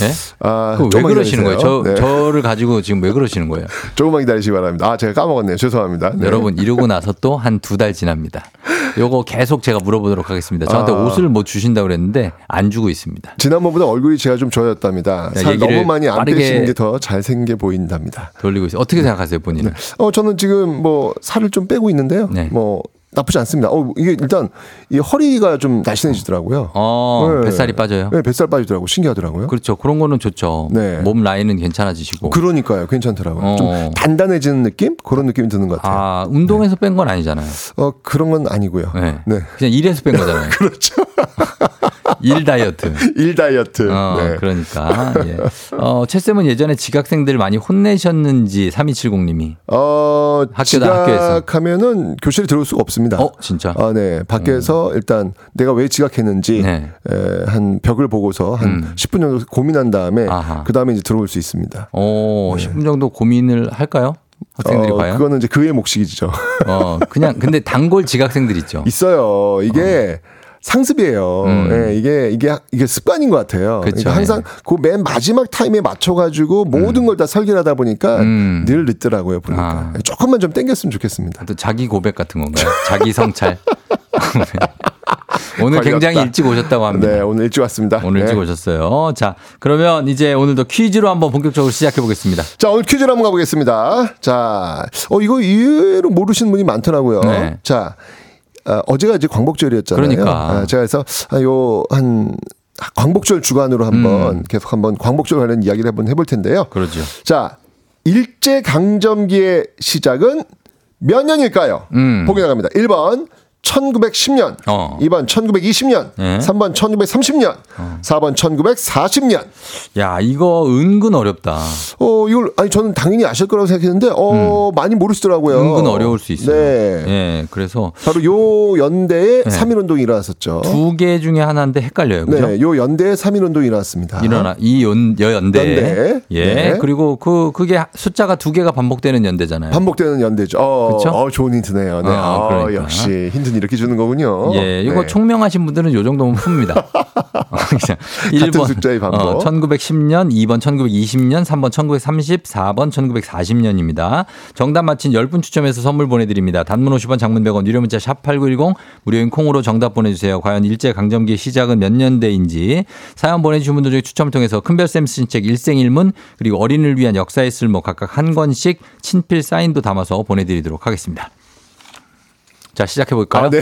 네? 아, 왜 그러시는 거예요? 저. 네. 저를 가지고 지금 왜 그러시는 거예요? 조금만 기다리시기 바랍니다. 아, 제가 까먹었네요. 죄송합니다. 네. 여러분 이러고 나서 또 한 두 달 지납니다. 요거 계속 제가 물어보도록 하겠습니다. 저한테 아. 옷을 뭐 주신다고 그랬는데 안 주고 있습니다. 지난번보다 얼굴이 제가 좀 좋아졌답니다. 야, 살 너무 많이 안 빼시는 게 더 잘 생겨 보인답니다. 돌리고 있어요. 어떻게 생각하세요, 본인은? 어, 저는 지금 뭐 살을 좀 빼고 있는데요. 네. 뭐 나쁘지 않습니다. 어, 이게 일단 이 허리가 좀 날씬해지더라고요. 어, 네. 뱃살이 빠져요. 네, 뱃살 빠지더라고. 신기하더라고요. 그렇죠. 그런 거는 좋죠. 네. 몸 라인은 괜찮아지시고. 그러니까요. 괜찮더라고요. 어. 좀 단단해지는 느낌? 그런 느낌이 드는 것 같아요. 아, 운동해서 뺀건 아니잖아요. 어, 그런 건 아니고요. 네. 네. 그냥 일해서 뺀 거잖아요. 그렇죠. 일 다이어트. 일 다이어트. 어, 네. 그러니까. 예. 어, 최쌤은 예전에 지각생들 많이 혼내셨는지 3270님이. 어, 학교다, 학교에서. 지각하면은 교실에 들어올 수가 없 습니다. 어, 진짜? 아, 네. 밖에서 일단 내가 왜 지각했는지 네. 에, 한 벽을 보고서 한 음. 10분 정도 고민한 다음에. 그 다음에 이제 들어올 수 있습니다. 어, 10분 정도 고민을 할까요? 학생들이 어, 과연? 그거는 이제 그의 몫이죠. 어, 그냥 근데 단골 지각생들 있죠. 있어요. 이게 상습이에요. 음. 예, 이게 이게 이게 습관인 것 같아요. 그쵸, 그러니까 항상 그맨 마지막 타임에 맞춰가지고 모든 걸다 설계를 하다 보니까 음. 늘 늦더라고요. 보니까 아. 조금만 좀 땡겼으면 좋겠습니다. 또 자기 고백 같은 건가요? 자기 성찰. 오늘 걸렸다. 굉장히 일찍 오셨다고 합니다. 네, 오늘 일찍 왔습니다. 오늘 일찍 네. 오셨어요. 자, 그러면 이제 오늘도 퀴즈로 한번 본격적으로 시작해 보겠습니다. 자, 오늘 퀴즈를 한번 가보겠습니다. 자, 어, 이거 의외로 모르시는 분이 많더라고요. 네. 자, 어, 어제가 이제 광복절이었잖아요. 그러니까. 아, 제가 그래서 아, 요, 한, 광복절 주간으로 한번 음. 계속 한번 광복절 관련 이야기를 한번 해볼 텐데요. 그러죠. 자, 일제 강점기의 시작은 몇 년일까요? 음. 보기 나갑니다. 1번 1910년, 어. 2번 1920년, 예. 3번 1930년, 4번 1940년. 야, 이거 은근 어렵다. 어, 이걸 아니 저는 당연히 아실 거라고 생각했는데 어, 많이 모르시더라고요. 음. 은근 어려울 수 있어요. 네. 예, 그래서 바로 요 연대에 네. 3.1 운동이 일어났었죠. 두 개 중에 하나인데 헷갈려요. 그죠? 네, 요 연대에 3.1 운동이 일어났습니다. 일어나 이 연, 여연대. 연대. 예. 네. 그리고 그 그게 숫자가 두 개가 반복되는 연대잖아요. 반복되는 연대죠. 어, 그쵸? 어, 좋은 힌트네요. 네. 어, 어, 그러니까. 역시 힌트 는 이렇게 주는 거군요. 예, 이거 네. 총명하신 분들은 요 정도면 풉니다. 같은 숫자의 반복. 어, 1910년, 2번 1920년, 3번 1930, 4번 1940년입니다. 정답 맞힌 10분 추첨해서 선물 보내드립니다. 단문 50원, 장문 100원, 유료 문자 샵 8910, 무료인 콩으로 정답 보내주세요. 과연 일제강점기 시작은 몇 년대인지 사연 보내주신 분들 중에 추첨을 통해서 큰별쌤 쓴책 일생일문 그리고 어린이를 위한 역사의 쓸모 각각 한 권씩 친필 사인도 담아서 보내드리도록 하겠습니다. 자, 시작해볼까요? 아, 네.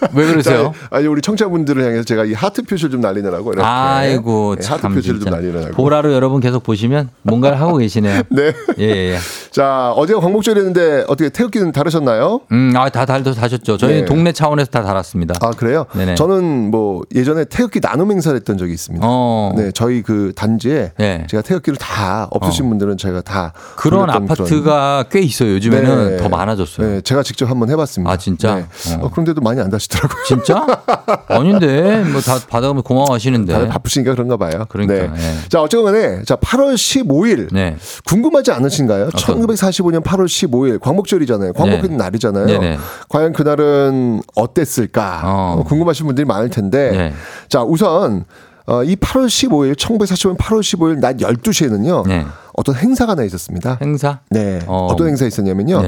왜 그러세요? 자, 아니 우리 청취자분들을 향해서 제가 이 하트 표시를 좀 날리느라고 이렇게 아이고, 네, 하트 참 표시를. 좀 날리느라고. 보라로 여러분 계속 보시면 뭔가를 하고 계시네요. 네. 예, 예. 자, 어제가 광복절이었는데 어떻게 태극기는 다르셨나요? 음, 아, 다 달도 다셨죠. 저희는 네. 동네 차원에서 다 달았습니다. 아, 그래요? 네네. 저는 뭐 예전에 태극기 나눔 행사를 했던 적이 있습니다. 어. 네, 저희 그 단지에 네. 제가 태극기를 다 없으신 분들은 제가 다 그런 아파트가 꽤 있어요. 요즘에는 네. 더 많아졌어요. 네, 제가 직접 한번 해봤습니다. 아, 진짜? 네. 어. 어, 그런데도 많이 안 다시 더라고요. 진짜? 아닌데 뭐 다 받아가면 고마워하시는데. 다들 바쁘시니까 그런가 봐요. 그러니까, 네. 예. 자, 어쨌건 간에 자, 8월 15일 네. 궁금하지 않으신가요? 어떤? 1945년 8월 15일 광복절이잖아요. 광복하는 네. 날이잖아요. 네네. 과연 그날은 어땠을까? 어. 어, 궁금하신 분들이 많을 텐데. 네. 자, 우선 어, 이 8월 15일 1945년 8월 15일 낮 12시에는요. 네. 어떤 행사가 하나 있었습니다. 행사? 네. 어. 어. 떤 행사 있었냐면요.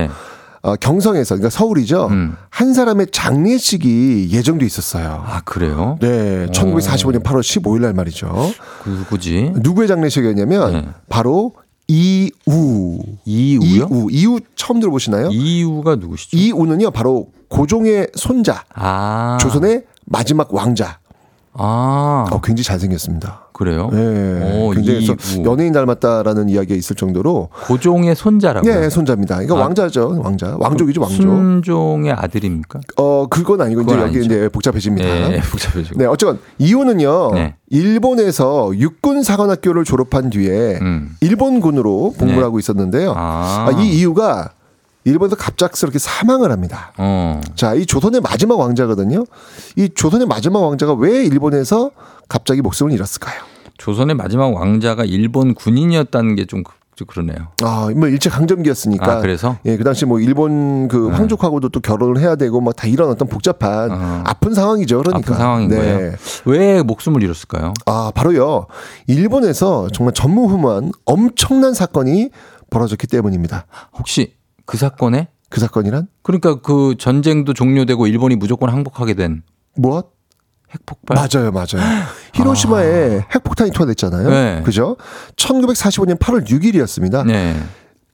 네. 어, 경성에서 그러니까 서울이죠. 음. 한 사람의 장례식이 예정돼 있었어요. 아, 그래요? 네, 1945년 8월 15일 날 말이죠. 그 누구지? 누구의 장례식이었냐면 네. 바로 이우. 이우요? 이우. 이우 처음 들어보시나요? 이우가 누구시죠? 이우는요 바로 고종의 손자, 아. 조선의 마지막 왕자. 아. 어, 굉장히 잘생겼습니다. 그래요? 네, 오, 굉장히 그래서 이우. 연예인 닮았다라는 이야기가 있을 정도로 고종의 손자라고요? 네, 손자입니다. 그러니까 아. 왕자죠, 왕자, 왕족이죠, 왕족. 순종의 아들입니까? 어, 그건 아니고 이제 그건 여기 아니죠. 이제 복잡해집니다. 예, 예, 복잡해지고. 네, 어쨌건 이유는요. 네. 일본에서 육군 사관학교를 졸업한 뒤에 음. 일본군으로 복무를 네. 하고 있었는데요. 아. 아, 이 이유가 일본에서 갑작스럽게 사망을 합니다. 어. 자, 이 조선의 마지막 왕자거든요. 이 조선의 마지막 왕자가 왜 일본에서 갑자기 목숨을 잃었을까요? 조선의 마지막 왕자가 일본 군인이었다는 게좀 그러네요. 아, 뭐 일제 강점기였으니까. 아, 그래서? 예, 그 당시 뭐 일본 그 네. 황족하고도 또 결혼을 해야 되고 막 다 이런 어떤 복잡한 어. 아픈 상황이죠. 그러니까. 아픈 상황인 네. 거예요. 왜 목숨을 잃었을까요? 아, 바로요. 일본에서 정말 전무후무한 엄청난 사건이 벌어졌기 때문입니다. 혹시 그 사건에 그 사건이란 그러니까 그 전쟁도 종료되고 일본이 무조건 항복하게 된 무엇? 핵폭발. 맞아요, 맞아요. 히로시마에 핵폭탄이 투하됐잖아요. 아. 네. 그죠? 1945년 8월 6일이었습니다. 네.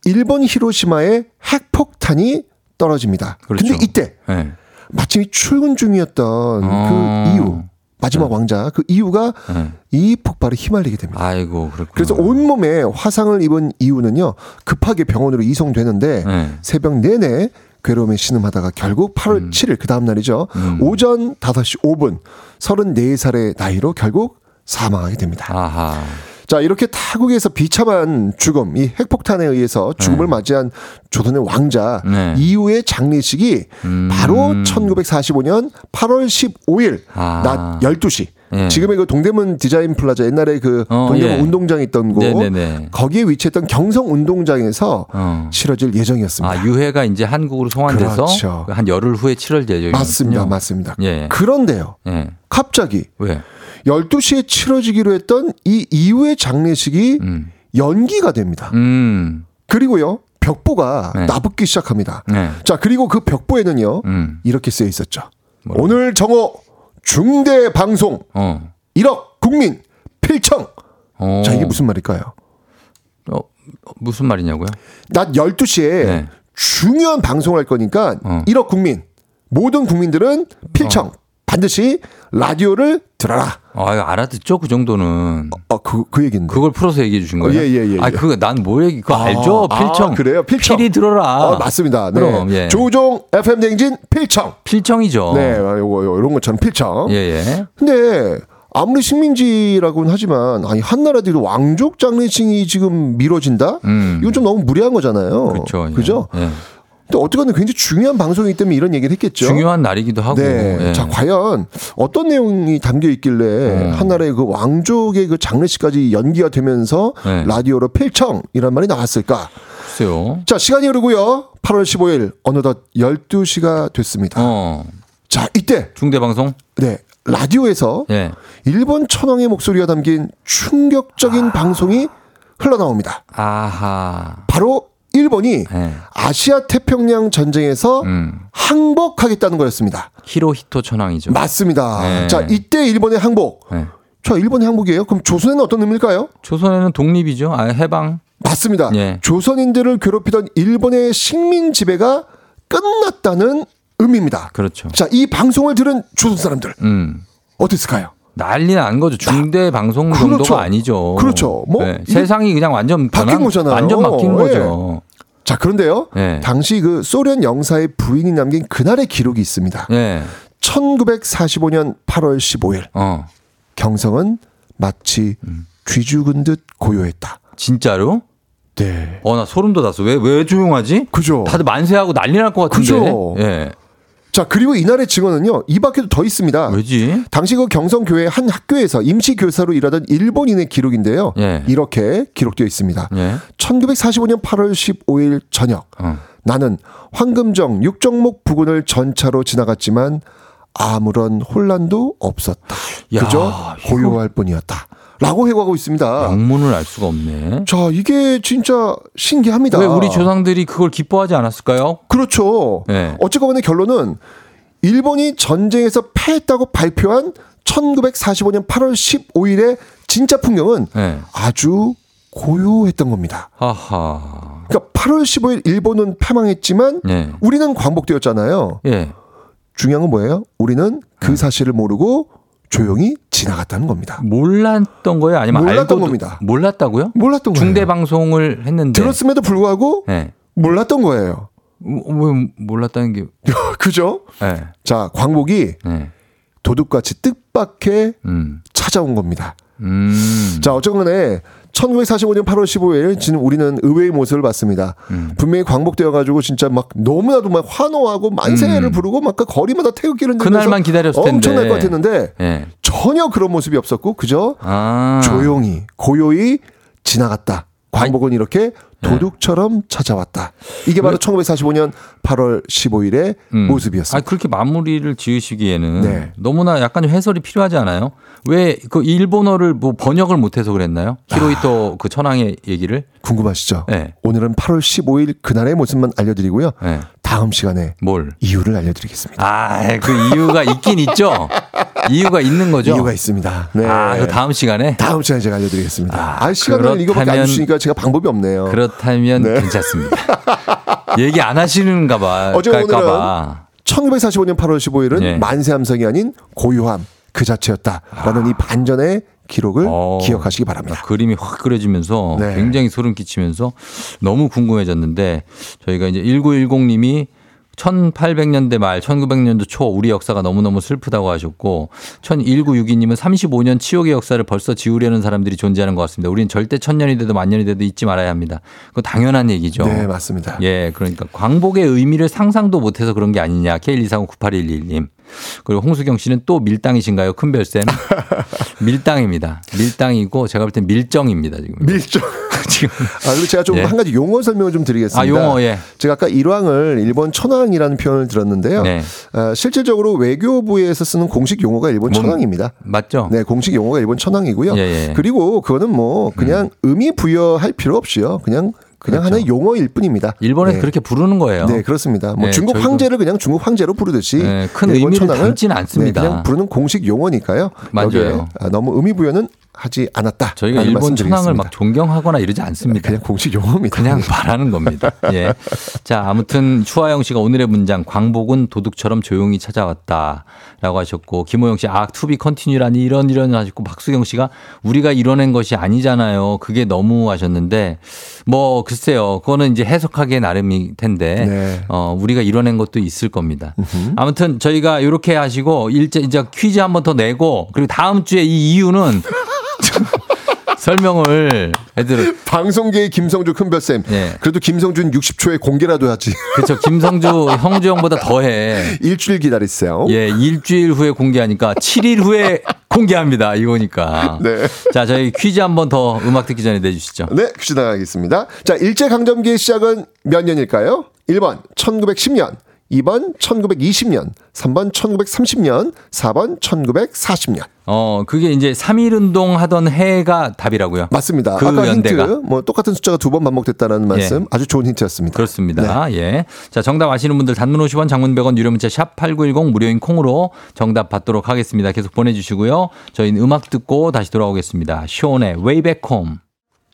일본 히로시마에 핵폭탄이 떨어집니다. 그렇죠. 근데 이때 네. 마침 이 출근 중이었던 어. 그 이유, 마지막 왕자 그 이유가 네. 이 폭발에 휘말리게 됩니다. 아이고 그렇군요. 그래서 온몸에 화상을 입은 이유는요 급하게 병원으로 이송되는데 네. 새벽 내내 괴로움에 신음하다가 결국 8월 7일 그 다음 날이죠 음. 오전 5시 5분 34살의 나이로 결국 사망하게 됩니다. 아하. 자 이렇게 타국에서 비참한 죽음, 이 핵폭탄에 의해서 죽음을 맞이한 조선의 왕자 네. 이후의 장례식이 음. 바로 1945년 8월 15일 아. 낮 12시. 예. 지금의 그 동대문 디자인 플라자 옛날에 그 어, 동대문 예. 운동장 있던 곳 네네네. 거기에 위치했던 경성 운동장에서 어. 치러질 예정이었습니다. 아 유해가 이제 한국으로 송환돼서 그렇죠. 한 열흘 후에 치러질 예정이군요. 맞습니다, 맞습니다. 예. 그런데요, 예. 갑자기 왜? 12시에 치러지기로 했던 이 이후의 장례식이 음. 연기가 됩니다. 음. 그리고요, 벽보가 네. 나붙기 시작합니다. 네. 자, 그리고 그 벽보에는요, 음. 이렇게 쓰여 있었죠. 뭐라고? 오늘 정오 중대 방송 어. 1억 국민 필청. 어. 자, 이게 무슨 말일까요? 어, 무슨 말이냐고요? 낮 12시에 네. 중요한 방송을 할 거니까 어. 1억 국민 모든 국민들은 필청. 반드시 라디오를 들어라. 아, 알아듣죠? 그 정도는. 어, 그, 그 얘기인데. 그걸 풀어서 얘기해 주신 거예요? 어, 예, 예, 예, 아, 예. 그거 난 뭐 얘기, 그거 아, 알죠? 필청. 아, 그래요? 필청. 필히 들어라. 어, 맞습니다. 네. 그럼, 예. 조우종 FM 댕진 필청. 필청이죠. 네, 요거, 요, 이런 것처럼 필청. 예, 예. 근데 아무리 식민지라고는 하지만 아니 한나라들도 왕족 장례식이 지금 미뤄진다? 음. 이건 좀 너무 무리한 거잖아요. 그렇죠. 예. 그죠? 예. 근데 어쨌거나 굉장히 중요한 방송이기 때문에 이런 얘기를 했겠죠. 중요한 날이기도 하고. 네. 예. 자, 과연 어떤 내용이 담겨 있길래 음. 한나라의 그 왕족의 그 장례식까지 연기가 되면서 네. 라디오로 필청이란 말이 나왔을까? 글쎄요. 자, 시간이 흐르고요. 8월 15일 어느덧 12시가 됐습니다. 어. 자, 이때 중대방송? 네. 라디오에서 예. 일본 천황의 목소리가 담긴 충격적인 방송이 흘러나옵니다. 아하. 바로 일본이 예. 아시아 태평양 전쟁에서 음. 항복하겠다는 거였습니다. 히로히토 천황이죠. 맞습니다. 네. 자, 이때 일본의 항복. 예. 자, 일본의 항복이에요. 그럼 조선에는 어떤 의미일까요? 조선에는 독립이죠. 아, 해방. 맞습니다. 예. 조선인들을 괴롭히던 일본의 식민 지배가 끝났다는 의미입니다. 그렇죠. 자, 이 방송을 들은 조선 사람들 음. 어땠을까요? 난리 난 거죠. 중대 방송 그렇죠. 정도가 아니죠. 그렇죠. 뭐 네. 이- 세상이 그냥 완전 바뀐 변한- 거잖아요. 완전 바뀐 예. 거죠. 자, 그런데요. 예. 당시 그 소련 영사의 부인이 남긴 그날의 기록이 있습니다. 예. 1945년 8월 15일 어. 경성은 마치 음. 쥐 죽은 듯 고요했다. 진짜로? 네. 어, 나 소름 돋았어. 왜, 왜 조용하지? 그죠. 다들 만세하고 난리 날 것 같은데. 그죠. 예. 자, 그리고 이날의 증언은요, 이 밖에도 더 있습니다. 왜지? 당시 그 경성교회 한 학교에서 임시 교사로 일하던 일본인의 기록인데요. 예. 이렇게 기록되어 있습니다. 예. 1945년 8월 15일 저녁, 어. 나는 황금정 육정목 부근을 전차로 지나갔지만 아무런 혼란도 없었다. 야, 그저 고요할 뿐이었다. 라고 해고하고 있습니다. 영문을 알 수가 없네. 자, 이게 진짜 신기합니다. 왜 우리 조상들이 그걸 기뻐하지 않았을까요? 그렇죠. 네. 어쨌거나 결론은 일본이 전쟁에서 패했다고 발표한 1945년 8월 15일의 진짜 풍경은 예. 아주 고요했던 겁니다. 하하. 그러니까 8월 15일 일본은 패망했지만 예. 우리는 광복되었잖아요. 예. 중요한 건 뭐예요? 우리는 그 사실을 모르고 조용히 지나갔다는 겁니다. 몰랐던 거예요? 아니면 몰랐던 겁니다. 몰랐다고요? 몰랐던 거예요. 중대 방송을 했는데. 들었음에도 불구하고 예. 몰랐던 거예요. 어, 왜 몰랐다는 게? 그죠? 예. 자, 광복이 예. 도둑같이 뜻밖의 음. 찾아온 겁니다. 음. 자, 어쨌거나 1945년 8월 15일 지금 우리는 의외의 모습을 봤습니다. 음. 분명히 광복되어 가지고 진짜 막 너무나도 막 환호하고 만세를 음. 부르고 막 그 거리마다 태극기를 그날만 기다렸을 텐데. 엄청날 것 같았는데 예. 전혀 그런 모습이 없었고 그저 아. 조용히 고요히 지나갔다. 광복은 이렇게 네. 도둑처럼 찾아왔다. 이게 바로 1945년 8월 15일의 음. 모습이었습니다. 아, 그렇게 마무리를 지으시기에는 네. 너무나 약간 좀 해설이 필요하지 않아요? 왜 그 일본어를 뭐 번역을 못해서 그랬나요? 히로히토 그 천황의 얘기를? 궁금하시죠? 네. 오늘은 8월 15일 그날의 모습만 알려드리고요. 네. 다음 시간에 뭘? 이유를 알려드리겠습니다. 아, 그 이유가 있긴 있죠. 이유가 있는 거죠. 이유가 있습니다. 네. 아, 그 다음 시간에 다음 시간에 제가 알려드리겠습니다. 아, 아, 시간을 이거밖에 안 주시니까 제가 방법이 없네요. 그렇다면 네. 괜찮습니다. 얘기 안 하시는가 봐. 어제 오늘은 봐. 1945년 8월 15일은 예. 만세 함성이 아닌 고요함 그 자체였다라는 이 반전의 기록을 어, 기억하시기 바랍니다. 그림이 확 그려지면서 네. 굉장히 소름 끼치면서 너무 궁금해졌는데 저희가 이제 1910님이 1800년대 말 1900년도 초 우리 역사가 너무너무 슬프다고 하셨고 1962님은 35년 치욕의 역사를 벌써 지우려는 사람들이 존재하는 것 같습니다. 우리는 절대 천년이 돼도 만년이 돼도 잊지 말아야 합니다. 그거 당연한 얘기죠. 네, 맞습니다. 예, 그러니까 광복의 의미를 상상도 못해서 그런 게 아니냐. K1239811님. 그리고 홍수경 씨는 또 밀당이신가요? 큰 별쌤. 밀당입니다. 밀당이고 제가 볼 땐 밀정입니다. 지금. 밀정. 지금. 아, 그리고 제가 좀 예. 한 가지 용어 설명을 좀 드리겠습니다. 아, 용어, 예. 제가 아까 일왕을 일본 천황이라는 표현을 들었는데요. 네. 아, 실질적으로 외교부에서 쓰는 공식 용어가 일본 뭔- 천황입니다. 맞죠? 네, 공식 용어가 일본 천황이고요. 예, 예. 그리고 그거는 뭐 그냥 의미 부여할 필요 없이요. 그냥 그냥 그렇죠. 하나의 용어일 뿐입니다. 일본에서 네. 그렇게 부르는 거예요. 네, 그렇습니다. 뭐 네, 중국 황제를 그냥 중국 황제로 부르듯이 네, 큰 의미를 담지는 않습니다. 네, 그냥 부르는 공식 용어니까요. 맞아요. 아, 너무 의미 부여는 하지 않았다. 저희가 일본 천황을 막 존경하거나 이러지 않습니다. 그냥 공식 용어입니다. 그냥 말하는 겁니다. 예. 자, 아무튼 추하영 씨가 오늘의 문장 광복은 도둑처럼 조용히 찾아왔다라고 하셨고 김호영 씨 아, to be continue라니 이런 이런 하셨고 박수경 씨가 우리가 이뤄낸 것이 아니잖아요. 그게 너무 하셨는데 뭐 글쎄요. 그거는 이제 해석하기에 나름일 텐데 네. 어, 우리가 이뤄낸 것도 있을 겁니다. 아무튼 저희가 이렇게 하시고 일제 이제 퀴즈 한번 더 내고 그리고 다음 주에 이 이유는 설명을 애들 방송계의 김성주 큰별쌤. 예. 그래도 김성준 60초에 공개라도 하지. 그렇죠. 김성주 형주 형보다 더해. 일주일 기다리세요. 예, 일주일 후에 공개하니까 7일 후에 공개합니다. 이거니까. 네. 자, 저희 퀴즈 한 번 더 음악 듣기 전에 내주시죠. 네, 퀴즈 나가겠습니다. 자, 일제 강점기의 시작은 몇 년일까요? 1번 1910년, 2번 1920년, 3번 1930년, 4번 1940년. 어, 그게 이제 3.1 운동 하던 해가 답이라고요. 맞습니다. 그 아까 연대가. 힌트, 뭐 똑같은 숫자가 두 번 반복됐다는 말씀 아주 좋은 힌트였습니다. 그렇습니다. 예. 자, 정답 아시는 분들 단문 50원, 장문 100원, 유료 문자 샵 8910 무료인 콩으로 정답 받도록 하겠습니다. 계속 보내 주시고요. 저희는 음악 듣고 다시 돌아오겠습니다. 숀의 Way Back Home.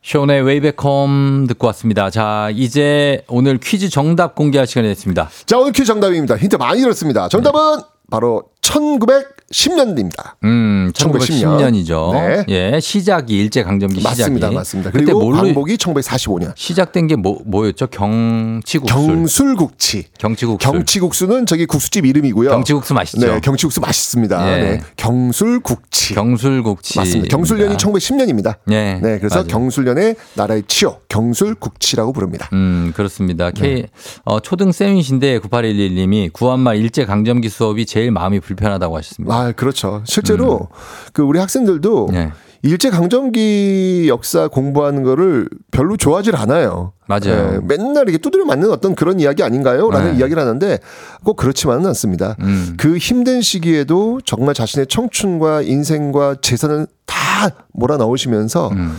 숀의 Way Back Home 듣고 왔습니다. 자, 이제 오늘 퀴즈 정답 공개할 시간이 됐습니다. 자, 오늘 퀴즈 정답입니다. 힌트 많이 들었습니다. 정답은 바로 1910년입니다. 음, 1910년 이죠. 네. 예, 시작이 일제 강점기 시작이. 맞습니다. 맞습니다. 그때 그리고 뭘로 광복이 1945년. 시작된 게 뭐, 뭐였죠? 경치국수. 경술국치. 경치국수. 경치국수는 저기 국수집 이름이고요. 경치국수 맛있죠? 네, 경치국수 맛있습니다. 예. 네, 경술국치. 경술국치. 맞습니다. 경술년이 1910년입니다. 네. 네, 그래서 맞아요. 경술년의 나라의 치요, 경술국치라고 부릅니다. 음, 그렇습니다. 네. K, 어, 초등 쌤이신데 9811님이 구한말 일제 강점기 수업이 제일 마음이 불 편하다고 하셨습니다. 아, 그렇죠. 실제로 그 우리 학생들도 음. 네. 일제 강점기 역사 공부하는 거를 별로 좋아하질 않아요. 맞아요. 네, 맨날 이렇게 두드려 맞는 어떤 그런 이야기 아닌가요? 라는 네. 이야기를 하는데 꼭 그렇지만은 않습니다. 음. 그 힘든 시기에도 정말 자신의 청춘과 인생과 재산을 다 몰아 넣으시면서 음.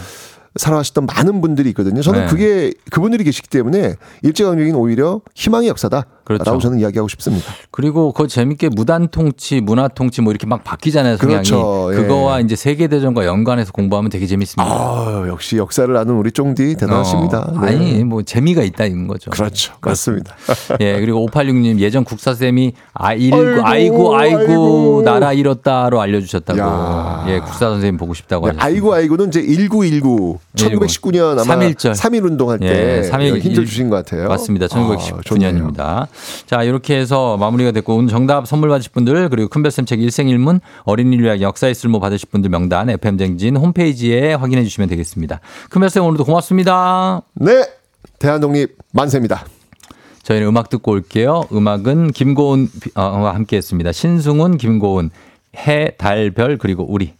살아가셨던 많은 분들이 있거든요. 저는 네. 그게 그분들이 계시기 때문에 일제강점기는 오히려 희망의 역사다라고 그렇죠. 저는 이야기하고 싶습니다. 그리고 그 재밌게 무단 통치, 문화 통치 뭐 이렇게 막 바뀌잖아요. 성향이. 그렇죠. 예. 그거와 이제 세계 대전과 연관해서 공부하면 되게 재밌습니다. 아, 역시 역사를 아는 우리 쫑디 대단하십니다. 어, 네. 아니, 뭐 재미가 있다는 거죠. 그렇죠. 맞습니다. 예, 그리고 5866님 예전 국사쌤이 아이고, 아이고, 아이고, 아이고, 아이고. 나라 잃었다로 알려 주셨다고. 야. 예, 국사 선생님 보고 싶다고 네, 하셨습니다. 아이고 아이고는 이제 1919 1919년 아마 3.1절. 3.1 운동할 때 예, 3.1 힌트 주신 것 같아요. 맞습니다. 아, 좋네요. 1919년입니다. 자, 이렇게 해서 마무리가 됐고 오늘 정답 선물 받으실 분들 그리고 큰별쌤 책 일생일문 어린이를 위한 역사의 쓸모 받으실 분들 명단 FM쟁진 홈페이지에 확인해 주시면 되겠습니다. 큰별쌤 오늘도 고맙습니다. 네. 대한독립 만세입니다. 저희는 음악 듣고 올게요. 음악은 김고은 와 함께 했습니다. 신승훈, 김고은, 해, 달, 별 그리고 우리.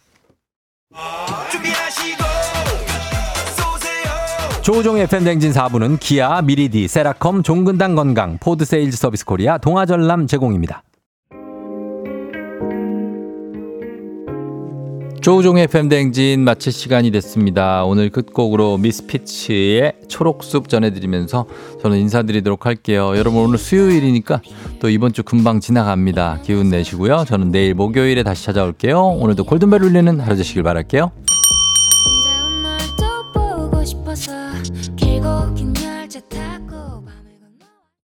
조우종의 FM 댕진 4부는 기아, 미리디, 세라컴, 종근당 건강, 포드 세일즈 서비스 코리아, 동아전람 제공입니다. 조우종의 FM 댕진 마칠 시간이 됐습니다. 오늘 끝곡으로 미스피치의 초록숲 전해드리면서 저는 인사드리도록 할게요. 여러분 오늘 수요일이니까 또 이번 주 금방 지나갑니다. 기운 내시고요. 저는 내일 목요일에 다시 찾아올게요. 오늘도 골든벨 울리는 하루 되시길 바랄게요.